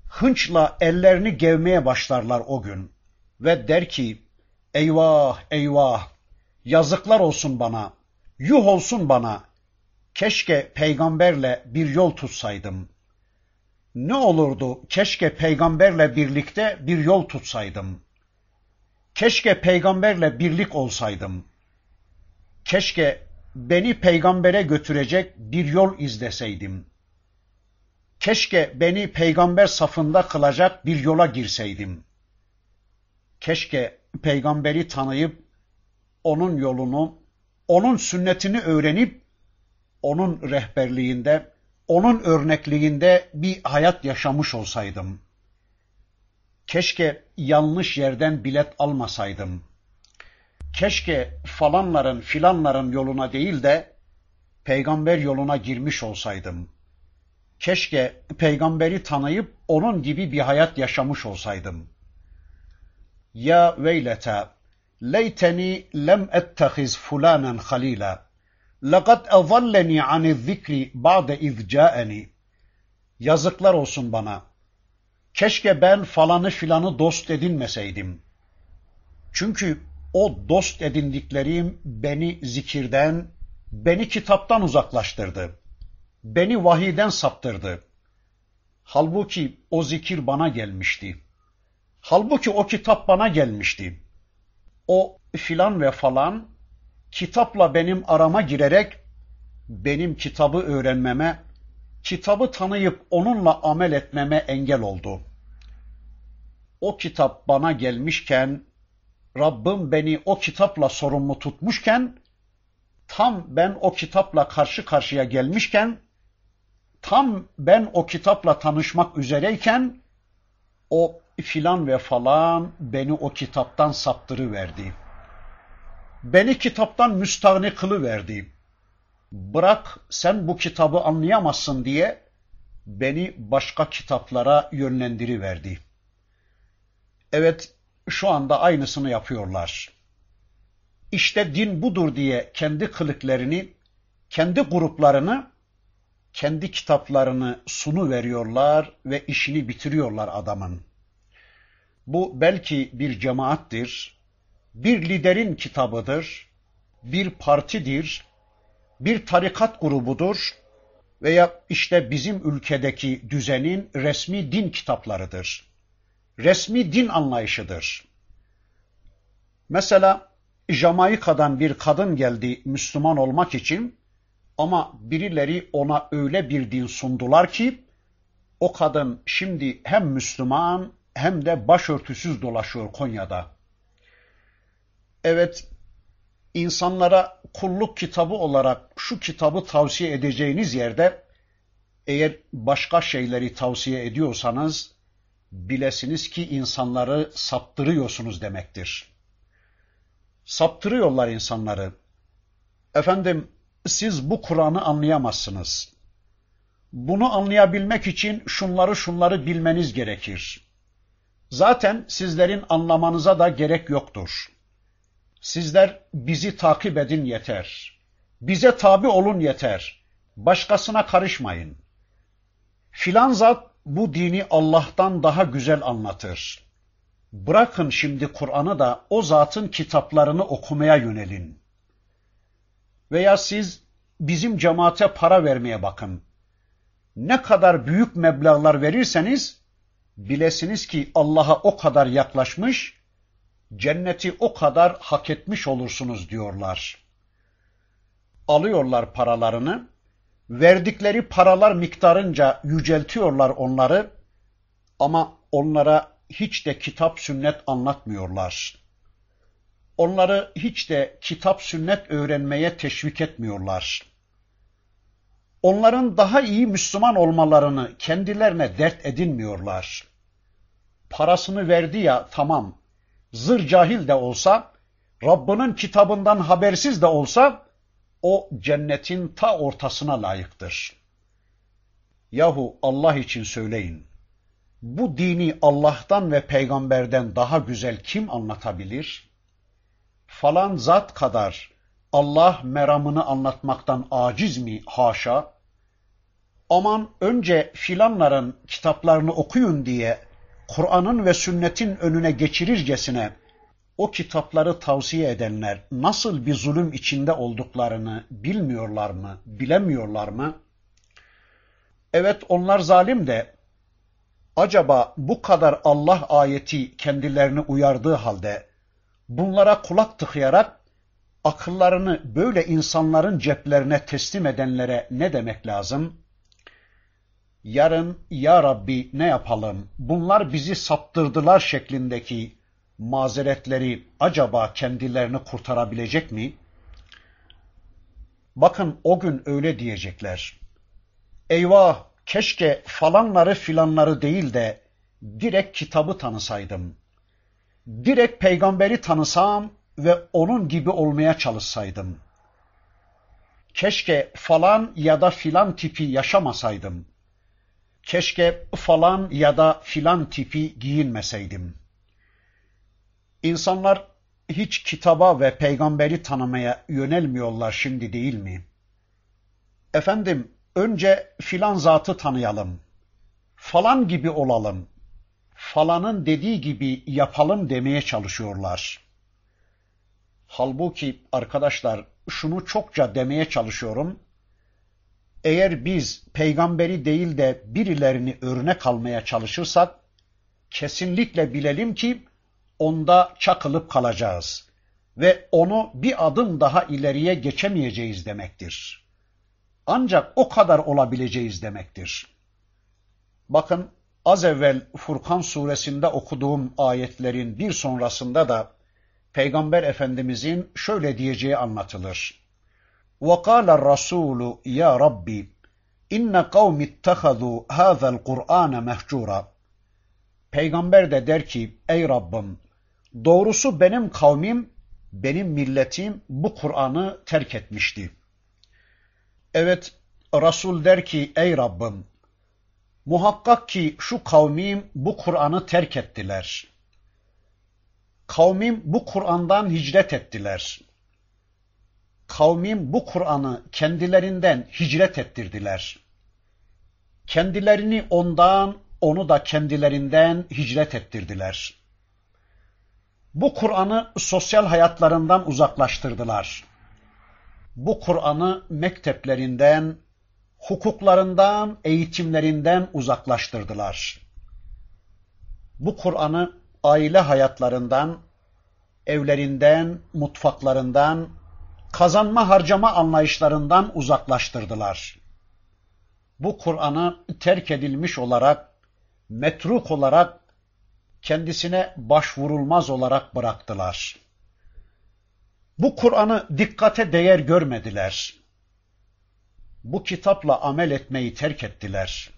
Hınçla ellerini gevmeye başlarlar o gün ve der ki, eyvah eyvah, yazıklar olsun bana, yuh olsun bana, keşke peygamberle bir yol tutsaydım. Ne olurdu keşke peygamberle birlikte bir yol tutsaydım.'' Keşke peygamberle birlik olsaydım. Keşke beni peygambere götürecek bir yol izleseydim. Keşke beni peygamber safında kılacak bir yola girseydim. Keşke peygamberi tanıyıp onun yolunu, onun sünnetini öğrenip onun rehberliğinde, onun örnekliğinde bir hayat yaşamış olsaydım. Keşke yanlış yerden bilet almasaydım. Keşke falanların filanların yoluna değil de peygamber yoluna girmiş olsaydım. Keşke peygamberi tanıyıp onun gibi bir hayat yaşamış olsaydım. Ya veylete leyteni lem ettehiz fulanen halila. Laqad azallani aniz zikri ba'de iz ca'ani. Yazıklar olsun bana.'' Keşke ben falanı filanı dost edinmeseydim. Çünkü o dost edindiklerim beni zikirden, beni kitaptan uzaklaştırdı. Beni vahiden saptırdı. Halbuki o zikir bana gelmişti. Halbuki o kitap bana gelmişti. O filan ve falan kitapla benim arama girerek benim kitabı öğrenmeme, kitabı tanıyıp onunla amel etmeme engel oldu. O kitap bana gelmişken, Rabbim beni o kitapla sorumlu tutmuşken, tam ben o kitapla karşı karşıya gelmişken, tam ben o kitapla tanışmak üzereyken, o filan ve falan beni o kitaptan saptırıverdi. Beni kitaptan müstahni kılıverdi bırak sen bu kitabı anlayamazsın diye beni başka kitaplara yönlendiriverdi. Evet, şu anda aynısını yapıyorlar. İşte din budur diye kendi kılıklarını, kendi gruplarını kendi kitaplarını sunu veriyorlar ve işini bitiriyorlar adamın. Bu belki bir cemaattir, bir liderin kitabıdır, bir partidir, bir tarikat grubudur veya işte bizim ülkedeki düzenin resmi din kitaplarıdır. Resmi din anlayışıdır. Mesela Jamaika'dan bir kadın geldi Müslüman olmak için ama birileri ona öyle bir din sundular ki o kadın şimdi hem Müslüman hem de başörtüsüz dolaşıyor Konya'da. Evet, insanlara kulluk kitabı olarak şu kitabı tavsiye edeceğiniz yerde eğer başka şeyleri tavsiye ediyorsanız bilesiniz ki insanları saptırıyorsunuz demektir. Saptırıyorlar insanları. Efendim siz bu Kur'an'ı anlayamazsınız. Bunu anlayabilmek için şunları şunları bilmeniz gerekir. Zaten sizlerin anlamanıza da gerek yoktur. Sizler bizi takip edin yeter. Bize tabi olun yeter. Başkasına karışmayın. Filan zat bu dini Allah'tan daha güzel anlatır. Bırakın şimdi Kur'an'ı da o zatın kitaplarını okumaya yönelin. Veya siz bizim cemaate para vermeye bakın. Ne kadar büyük meblağlar verirseniz bilesiniz ki Allah'a o kadar yaklaşmış, cenneti o kadar hak etmiş olursunuz diyorlar. Alıyorlar paralarını, verdikleri paralar miktarınca yüceltiyorlar onları ama onlara hiç de kitap sünnet anlatmıyorlar. Onları hiç de kitap sünnet öğrenmeye teşvik etmiyorlar. Onların daha iyi Müslüman olmalarını kendilerine dert edinmiyorlar. Parasını verdi ya tamam, zır cahil de olsa, Rabbinin kitabından habersiz de olsa, o cennetin ta ortasına layıktır. Yahu Allah için söyleyin, bu dini Allah'tan ve peygamberden daha güzel kim anlatabilir? Falan zat kadar Allah meramını anlatmaktan aciz mi? Haşa. Aman önce filanların kitaplarını okuyun diye Kur'an'ın ve sünnetin önüne geçirircesine o kitapları tavsiye edenler nasıl bir zulüm içinde olduklarını bilmiyorlar mı, bilemiyorlar mı? Evet onlar zalim de acaba bu kadar Allah ayeti kendilerini uyardığı halde bunlara kulak tıkayarak akıllarını böyle insanların ceplerine teslim edenlere ne demek lazım? Yarın ya Rabbi ne yapalım? Bunlar bizi saptırdılar şeklindeki mazeretleri acaba kendilerini kurtarabilecek mi? Bakın o gün öyle diyecekler. Eyvah keşke falanları filanları değil de direkt kitabı tanısaydım. Direkt peygamberi tanısam ve onun gibi olmaya çalışsaydım. Keşke falan ya da filan tipi yaşamasaydım. Keşke falan ya da filan tipi giyinmeseydim. İnsanlar hiç kitaba ve peygamberi tanımaya yönelmiyorlar şimdi değil mi? Efendim, önce filan zatı tanıyalım. Falan gibi olalım. Falanın dediği gibi yapalım demeye çalışıyorlar. Halbuki arkadaşlar şunu çokça demeye çalışıyorum. Eğer biz peygamberi değil de birilerini örnek almaya çalışırsak kesinlikle bilelim ki onda çakılıp kalacağız ve onu bir adım daha ileriye geçemeyeceğiz demektir. Ancak o kadar olabileceğiz demektir. Bakın az evvel Furkan suresinde okuduğum ayetlerin bir sonrasında da Peygamber Efendimizin şöyle diyeceği anlatılır. وَقَالَ الرَّسُولُ يَا رَبِّ اِنَّ قَوْمِ اتَّخَذُوا هَذَا الْقُرْآنَ مَهْجُورًا Peygamber de der ki, ey Rabbim, doğrusu benim kavmim, benim milletim bu Kur'an'ı terk etmişti. Evet, Resul der ki, ey Rabbim, muhakkak ki şu kavmim bu Kur'an'ı terk ettiler. Kavmim bu Kur'an'dan hicret ettiler. Kavmim bu Kur'an'ı kendilerinden hicret ettirdiler. kendilerini ondan, onu da kendilerinden hicret ettirdiler. Bu Kur'an'ı sosyal hayatlarından uzaklaştırdılar. Bu Kur'an'ı mekteplerinden, hukuklarından, eğitimlerinden uzaklaştırdılar. Bu Kur'an'ı aile hayatlarından, evlerinden, mutfaklarından, kazanma harcama anlayışlarından uzaklaştırdılar. Bu Kur'an'ı terk edilmiş olarak, metruk olarak, kendisine başvurulmaz olarak bıraktılar. Bu Kur'an'ı dikkate değer görmediler. Bu kitapla amel etmeyi terk ettiler.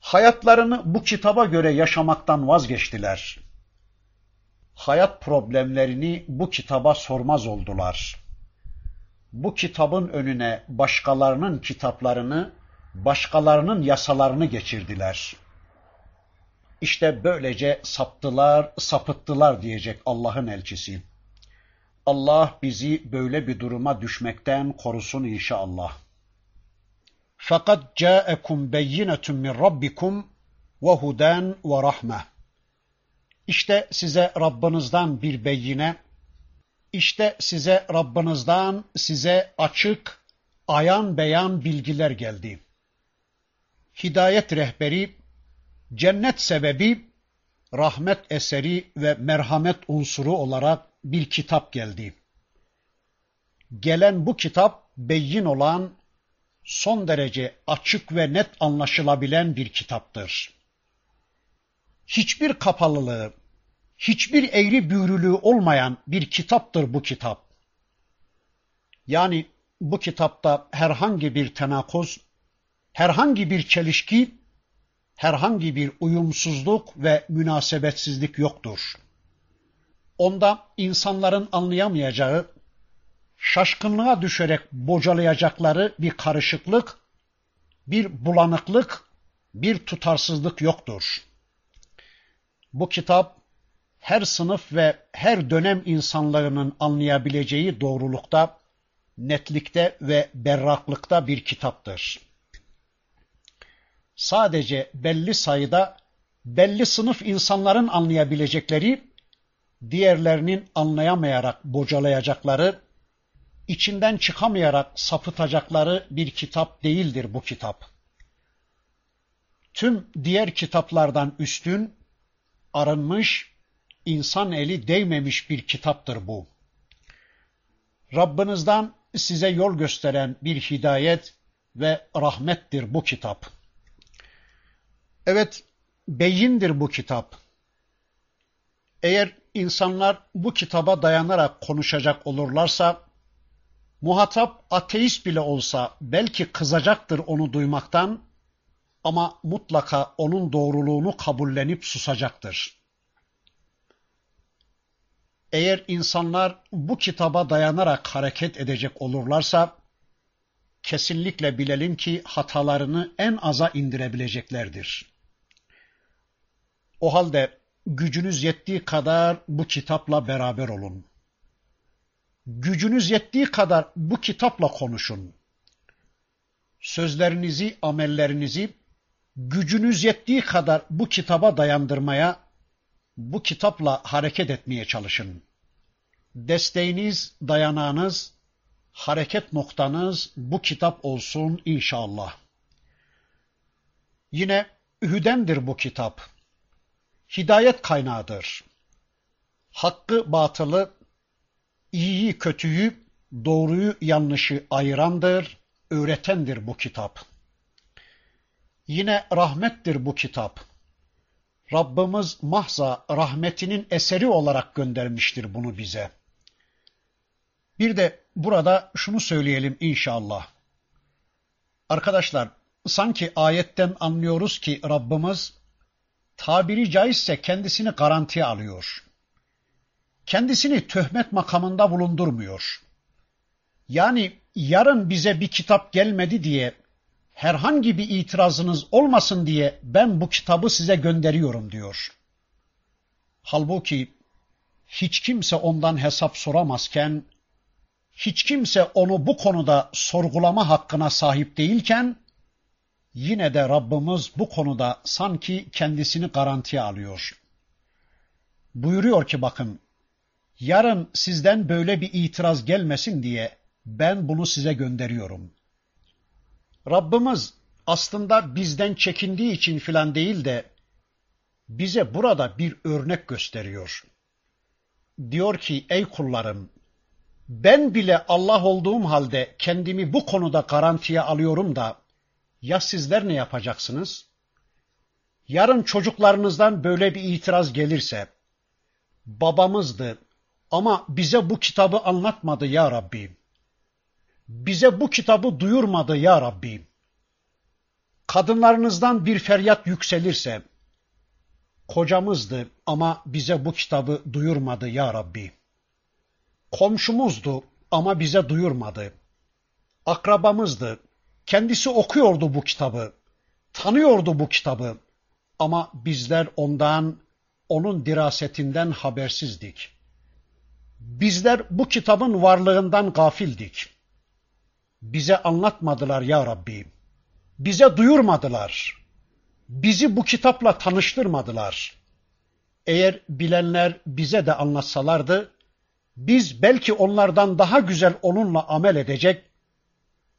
Hayatlarını bu kitaba göre yaşamaktan vazgeçtiler hayat problemlerini bu kitaba sormaz oldular. Bu kitabın önüne başkalarının kitaplarını, başkalarının yasalarını geçirdiler. İşte böylece saptılar, sapıttılar diyecek Allah'ın elçisi. Allah bizi böyle bir duruma düşmekten korusun inşallah. Fakat ca'ekum beyinetun min rabbikum ve huden ve rahme. İşte size Rabbinizden bir beyine, işte size Rabbinizden size açık, ayan beyan bilgiler geldi. Hidayet rehberi, cennet sebebi, rahmet eseri ve merhamet unsuru olarak bir kitap geldi. Gelen bu kitap beyin olan, son derece açık ve net anlaşılabilen bir kitaptır hiçbir kapalılığı, hiçbir eğri büğrülüğü olmayan bir kitaptır bu kitap. Yani bu kitapta herhangi bir tenakuz, herhangi bir çelişki, herhangi bir uyumsuzluk ve münasebetsizlik yoktur. Onda insanların anlayamayacağı, şaşkınlığa düşerek bocalayacakları bir karışıklık, bir bulanıklık, bir tutarsızlık yoktur. Bu kitap her sınıf ve her dönem insanlarının anlayabileceği doğrulukta, netlikte ve berraklıkta bir kitaptır. Sadece belli sayıda belli sınıf insanların anlayabilecekleri, diğerlerinin anlayamayarak bocalayacakları, içinden çıkamayarak sapıtacakları bir kitap değildir bu kitap. Tüm diğer kitaplardan üstün, arınmış, insan eli değmemiş bir kitaptır bu. Rabbinizden size yol gösteren bir hidayet ve rahmettir bu kitap. Evet, beyindir bu kitap. Eğer insanlar bu kitaba dayanarak konuşacak olurlarsa, muhatap ateist bile olsa belki kızacaktır onu duymaktan ama mutlaka onun doğruluğunu kabullenip susacaktır. Eğer insanlar bu kitaba dayanarak hareket edecek olurlarsa, kesinlikle bilelim ki hatalarını en aza indirebileceklerdir. O halde gücünüz yettiği kadar bu kitapla beraber olun. Gücünüz yettiği kadar bu kitapla konuşun. Sözlerinizi, amellerinizi gücünüz yettiği kadar bu kitaba dayandırmaya, bu kitapla hareket etmeye çalışın. Desteğiniz, dayanağınız, hareket noktanız bu kitap olsun inşallah. Yine hüdendir bu kitap. Hidayet kaynağıdır. Hakkı batılı, iyiyi kötüyü, doğruyu yanlışı ayırandır, öğretendir bu kitap. Yine rahmettir bu kitap. Rabbimiz mahza rahmetinin eseri olarak göndermiştir bunu bize. Bir de burada şunu söyleyelim inşallah. Arkadaşlar sanki ayetten anlıyoruz ki Rabbimiz tabiri caizse kendisini garantiye alıyor. Kendisini töhmet makamında bulundurmuyor. Yani yarın bize bir kitap gelmedi diye herhangi bir itirazınız olmasın diye ben bu kitabı size gönderiyorum diyor. Halbuki hiç kimse ondan hesap soramazken, hiç kimse onu bu konuda sorgulama hakkına sahip değilken, yine de Rabbimiz bu konuda sanki kendisini garantiye alıyor. Buyuruyor ki bakın, yarın sizden böyle bir itiraz gelmesin diye ben bunu size gönderiyorum. Rabbimiz aslında bizden çekindiği için filan değil de bize burada bir örnek gösteriyor. Diyor ki ey kullarım ben bile Allah olduğum halde kendimi bu konuda garantiye alıyorum da ya sizler ne yapacaksınız? Yarın çocuklarınızdan böyle bir itiraz gelirse babamızdı ama bize bu kitabı anlatmadı ya Rabbi. Bize bu kitabı duyurmadı ya Rabbi. Kadınlarınızdan bir feryat yükselirse kocamızdı ama bize bu kitabı duyurmadı ya Rabbi. Komşumuzdu ama bize duyurmadı. Akrabamızdı. Kendisi okuyordu bu kitabı. Tanıyordu bu kitabı. Ama bizler ondan, onun dirasetinden habersizdik. Bizler bu kitabın varlığından gafildik. Bize anlatmadılar ya Rabbi. Bize duyurmadılar. Bizi bu kitapla tanıştırmadılar. Eğer bilenler bize de anlatsalardı, biz belki onlardan daha güzel onunla amel edecek,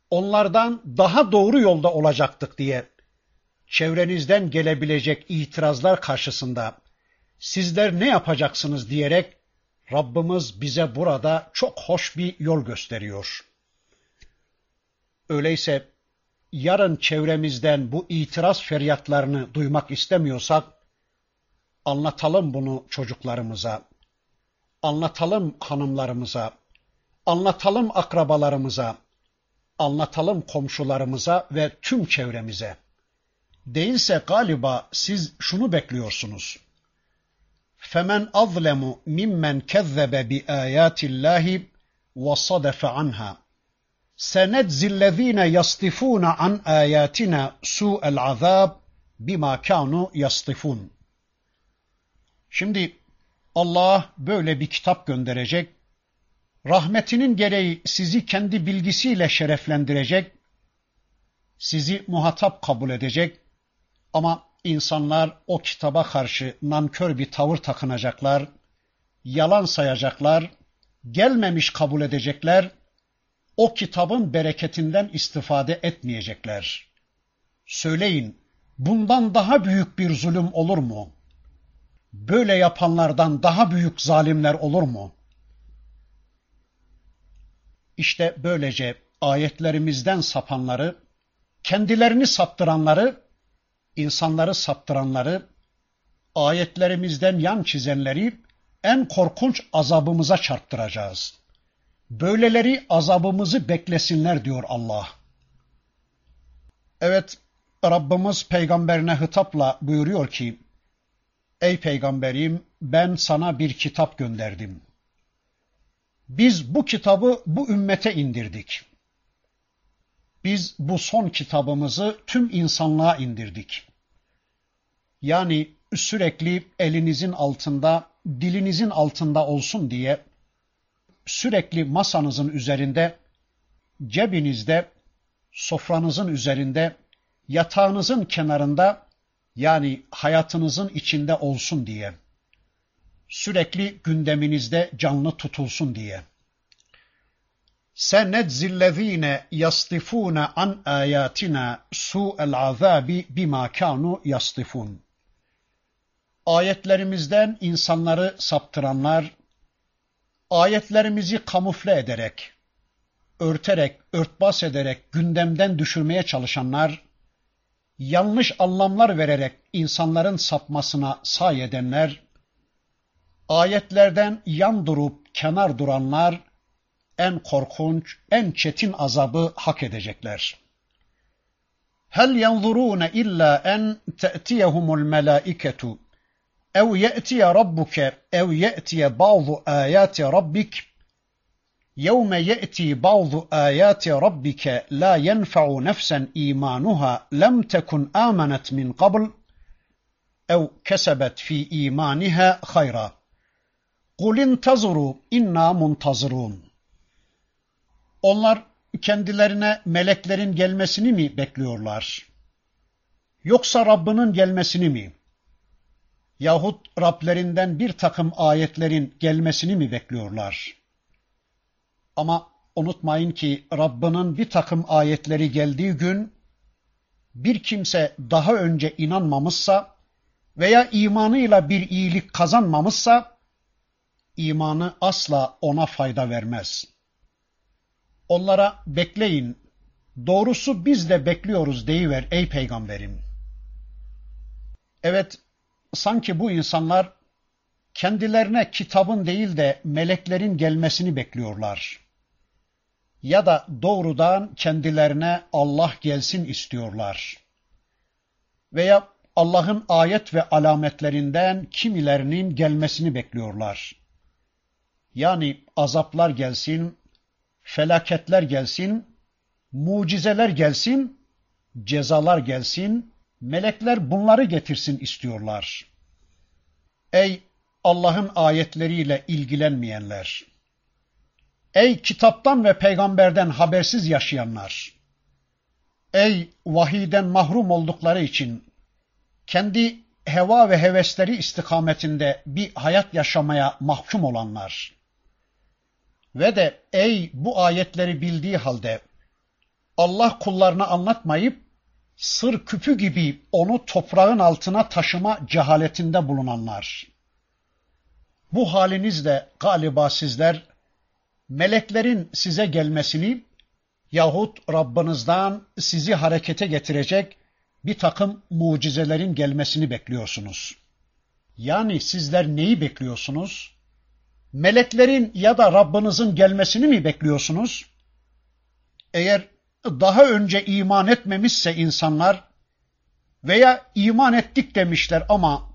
onlardan daha doğru yolda olacaktık diye çevrenizden gelebilecek itirazlar karşısında sizler ne yapacaksınız diyerek Rabbimiz bize burada çok hoş bir yol gösteriyor. Öyleyse yarın çevremizden bu itiraz feryatlarını duymak istemiyorsak anlatalım bunu çocuklarımıza, anlatalım hanımlarımıza, anlatalım akrabalarımıza, anlatalım komşularımıza ve tüm çevremize. Değilse galiba siz şunu bekliyorsunuz. فَمَنْ أَظْلَمُ مِمَّنْ كَذَّبَ بِآيَاتِ اللّٰهِ وَصَدَفَ عَنْهَا سَنَجْزِي الَّذ۪ينَ يَصْطِفُونَ عَنْ آيَاتِنَا سُوءَ الْعَذَابِ بِمَا كَانُوا يَصْطِفُونَ Şimdi Allah böyle bir kitap gönderecek, rahmetinin gereği sizi kendi bilgisiyle şereflendirecek, sizi muhatap kabul edecek ama insanlar o kitaba karşı nankör bir tavır takınacaklar, yalan sayacaklar, gelmemiş kabul edecekler, o kitabın bereketinden istifade etmeyecekler. Söyleyin, bundan daha büyük bir zulüm olur mu? Böyle yapanlardan daha büyük zalimler olur mu? İşte böylece ayetlerimizden sapanları, kendilerini saptıranları, insanları saptıranları, ayetlerimizden yan çizenleri en korkunç azabımıza çarptıracağız. Böyleleri azabımızı beklesinler diyor Allah. Evet, Rabbimiz peygamberine hitapla buyuruyor ki, Ey peygamberim ben sana bir kitap gönderdim. Biz bu kitabı bu ümmete indirdik. Biz bu son kitabımızı tüm insanlığa indirdik. Yani sürekli elinizin altında, dilinizin altında olsun diye sürekli masanızın üzerinde, cebinizde, sofranızın üzerinde, yatağınızın kenarında yani hayatınızın içinde olsun diye. Sürekli gündeminizde canlı tutulsun diye. Senedzillezine yastifune an ayatina su'el azabi bima kanu yastifun. Ayetlerimizden insanları saptıranlar, ayetlerimizi kamufle ederek, örterek, örtbas ederek gündemden düşürmeye çalışanlar, yanlış anlamlar vererek insanların sapmasına say edenler, ayetlerden yan durup kenar duranlar, en korkunç, en çetin azabı hak edecekler. Hel yanzurun illa en te'tiyehumul melaiketu ev ye'tiye rabbuke ev ye'tiye bazı ayati rabbik يوم يأتي بعض آيات ربك لا ينفع نفسا إيمانها لم تكن آمنت من قبل أو كسبت في إيمانها خيرا قل انتظروا إنا منتظرون Onlar kendilerine meleklerin gelmesini mi bekliyorlar? Yoksa Rabbinin gelmesini mi? Yahut Rablerinden bir takım ayetlerin gelmesini mi bekliyorlar? Ama unutmayın ki Rabbinin bir takım ayetleri geldiği gün bir kimse daha önce inanmamışsa veya imanıyla bir iyilik kazanmamışsa imanı asla ona fayda vermez. Onlara bekleyin, doğrusu biz de bekliyoruz deyiver ey peygamberim. Evet, sanki bu insanlar kendilerine kitabın değil de meleklerin gelmesini bekliyorlar. Ya da doğrudan kendilerine Allah gelsin istiyorlar. Veya Allah'ın ayet ve alametlerinden kimilerinin gelmesini bekliyorlar. Yani azaplar gelsin, felaketler gelsin, mucizeler gelsin, cezalar gelsin, melekler bunları getirsin istiyorlar. Ey Allah'ın ayetleriyle ilgilenmeyenler! Ey kitaptan ve peygamberden habersiz yaşayanlar! Ey vahiden mahrum oldukları için kendi heva ve hevesleri istikametinde bir hayat yaşamaya mahkum olanlar ve de ey bu ayetleri bildiği halde Allah kullarına anlatmayıp sır küpü gibi onu toprağın altına taşıma cehaletinde bulunanlar. Bu halinizde galiba sizler meleklerin size gelmesini yahut Rabbinizden sizi harekete getirecek bir takım mucizelerin gelmesini bekliyorsunuz. Yani sizler neyi bekliyorsunuz? Meleklerin ya da Rabbinizin gelmesini mi bekliyorsunuz? Eğer daha önce iman etmemişse insanlar veya iman ettik demişler ama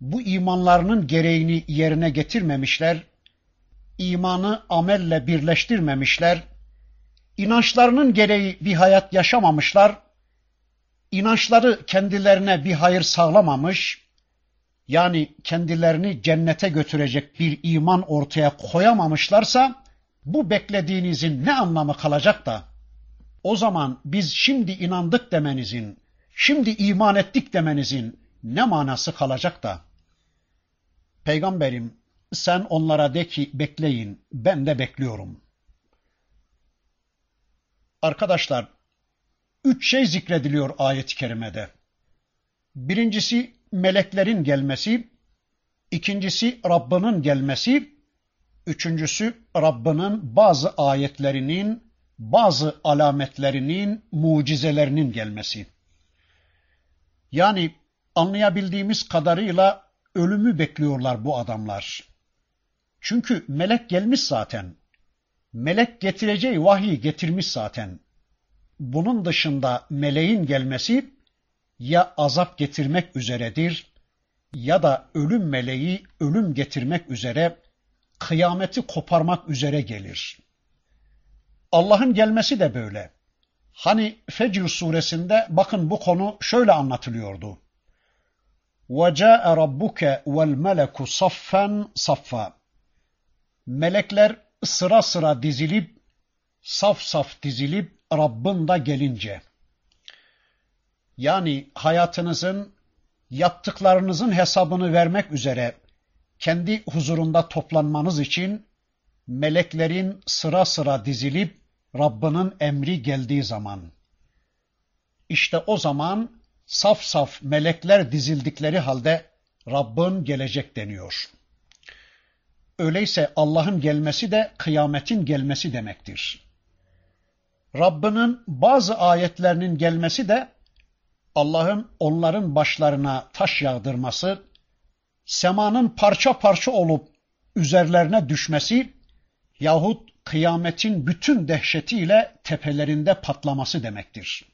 bu imanlarının gereğini yerine getirmemişler, imanı amelle birleştirmemişler, inançlarının gereği bir hayat yaşamamışlar, inançları kendilerine bir hayır sağlamamış, yani kendilerini cennete götürecek bir iman ortaya koyamamışlarsa, bu beklediğinizin ne anlamı kalacak da, o zaman biz şimdi inandık demenizin, şimdi iman ettik demenizin ne manası kalacak da? Peygamberim sen onlara de ki bekleyin, ben de bekliyorum. Arkadaşlar, üç şey zikrediliyor ayet-i kerimede. Birincisi meleklerin gelmesi, ikincisi Rabbinin gelmesi, üçüncüsü Rabbinin bazı ayetlerinin, bazı alametlerinin, mucizelerinin gelmesi. Yani anlayabildiğimiz kadarıyla ölümü bekliyorlar bu adamlar. Çünkü melek gelmiş zaten. Melek getireceği vahiy getirmiş zaten. Bunun dışında meleğin gelmesi ya azap getirmek üzeredir ya da ölüm meleği ölüm getirmek üzere kıyameti koparmak üzere gelir. Allah'ın gelmesi de böyle. Hani Fecr suresinde bakın bu konu şöyle anlatılıyordu. وَجَاءَ رَبُّكَ وَالْمَلَكُ صَفًّا صَفًّا Melekler sıra sıra dizilip, saf saf dizilip Rabbin da gelince. Yani hayatınızın, yaptıklarınızın hesabını vermek üzere kendi huzurunda toplanmanız için meleklerin sıra sıra dizilip Rabbinin emri geldiği zaman. İşte o zaman saf saf melekler dizildikleri halde Rabbin gelecek deniyor. Öyleyse Allah'ın gelmesi de kıyametin gelmesi demektir. Rabbinin bazı ayetlerinin gelmesi de Allah'ın onların başlarına taş yağdırması, semanın parça parça olup üzerlerine düşmesi yahut kıyametin bütün dehşetiyle tepelerinde patlaması demektir.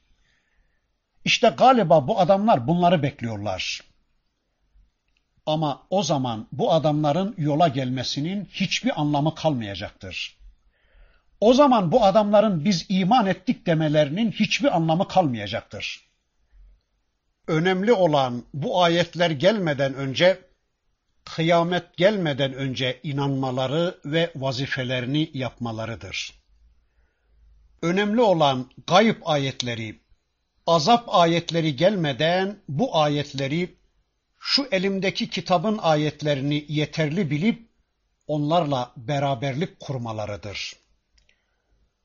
İşte galiba bu adamlar bunları bekliyorlar. Ama o zaman bu adamların yola gelmesinin hiçbir anlamı kalmayacaktır. O zaman bu adamların biz iman ettik demelerinin hiçbir anlamı kalmayacaktır. Önemli olan bu ayetler gelmeden önce, kıyamet gelmeden önce inanmaları ve vazifelerini yapmalarıdır. Önemli olan gayb ayetleri, azap ayetleri gelmeden bu ayetleri şu elimdeki kitabın ayetlerini yeterli bilip onlarla beraberlik kurmalarıdır.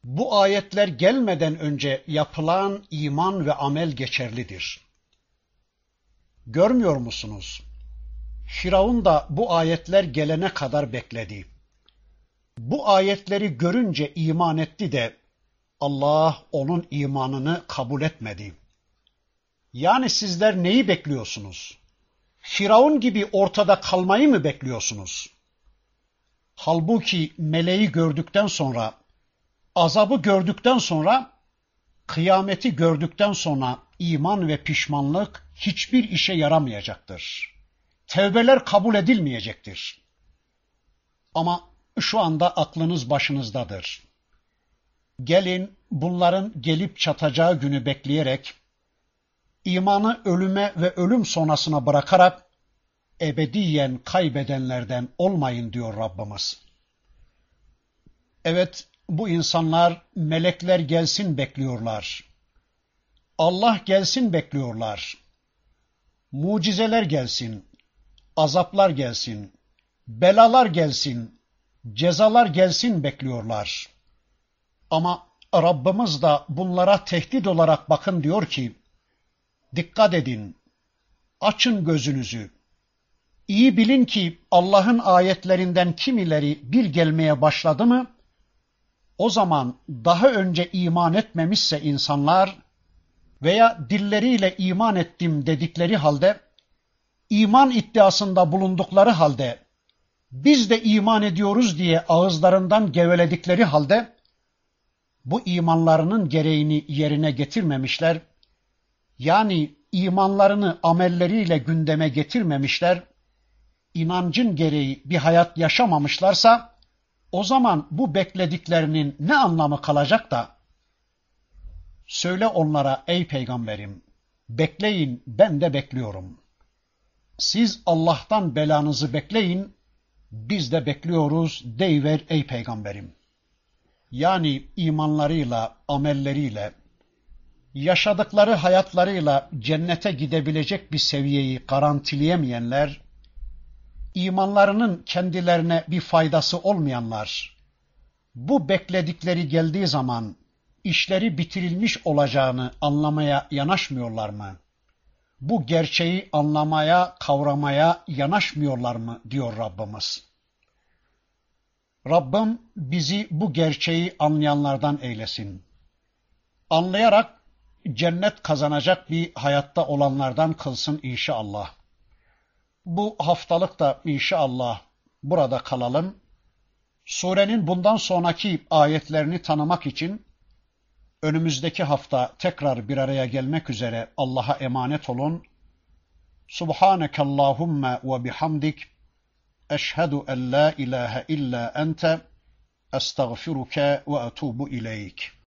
Bu ayetler gelmeden önce yapılan iman ve amel geçerlidir. Görmüyor musunuz? Firavun da bu ayetler gelene kadar bekledi. Bu ayetleri görünce iman etti de Allah onun imanını kabul etmedi. Yani sizler neyi bekliyorsunuz? Firavun gibi ortada kalmayı mı bekliyorsunuz? Halbuki meleği gördükten sonra, azabı gördükten sonra, kıyameti gördükten sonra iman ve pişmanlık hiçbir işe yaramayacaktır. Tevbeler kabul edilmeyecektir. Ama şu anda aklınız başınızdadır. Gelin bunların gelip çatacağı günü bekleyerek, imanı ölüme ve ölüm sonrasına bırakarak ebediyen kaybedenlerden olmayın diyor Rabbimiz. Evet, bu insanlar melekler gelsin bekliyorlar. Allah gelsin bekliyorlar. Mucizeler gelsin, azaplar gelsin, belalar gelsin, cezalar gelsin bekliyorlar. Ama Rabbimiz da bunlara tehdit olarak bakın diyor ki, dikkat edin, açın gözünüzü. İyi bilin ki Allah'ın ayetlerinden kimileri bir gelmeye başladı mı, o zaman daha önce iman etmemişse insanlar veya dilleriyle iman ettim dedikleri halde, iman iddiasında bulundukları halde, biz de iman ediyoruz diye ağızlarından geveledikleri halde, bu imanlarının gereğini yerine getirmemişler, yani imanlarını amelleriyle gündeme getirmemişler, inancın gereği bir hayat yaşamamışlarsa, o zaman bu beklediklerinin ne anlamı kalacak da? Söyle onlara ey peygamberim, bekleyin ben de bekliyorum. Siz Allah'tan belanızı bekleyin, biz de bekliyoruz deyiver ey peygamberim. Yani imanlarıyla, amelleriyle, yaşadıkları hayatlarıyla cennete gidebilecek bir seviyeyi garantileyemeyenler, imanlarının kendilerine bir faydası olmayanlar, bu bekledikleri geldiği zaman işleri bitirilmiş olacağını anlamaya yanaşmıyorlar mı? Bu gerçeği anlamaya, kavramaya yanaşmıyorlar mı diyor Rabbimiz. Rabbim bizi bu gerçeği anlayanlardan eylesin. Anlayarak cennet kazanacak bir hayatta olanlardan kılsın inşallah. Bu haftalık da inşallah burada kalalım. Surenin bundan sonraki ayetlerini tanımak için önümüzdeki hafta tekrar bir araya gelmek üzere Allah'a emanet olun. Subhaneke Allahumma ve bihamdik eşhedü en la ilahe illa ente estağfiruke ve etubu ileyk.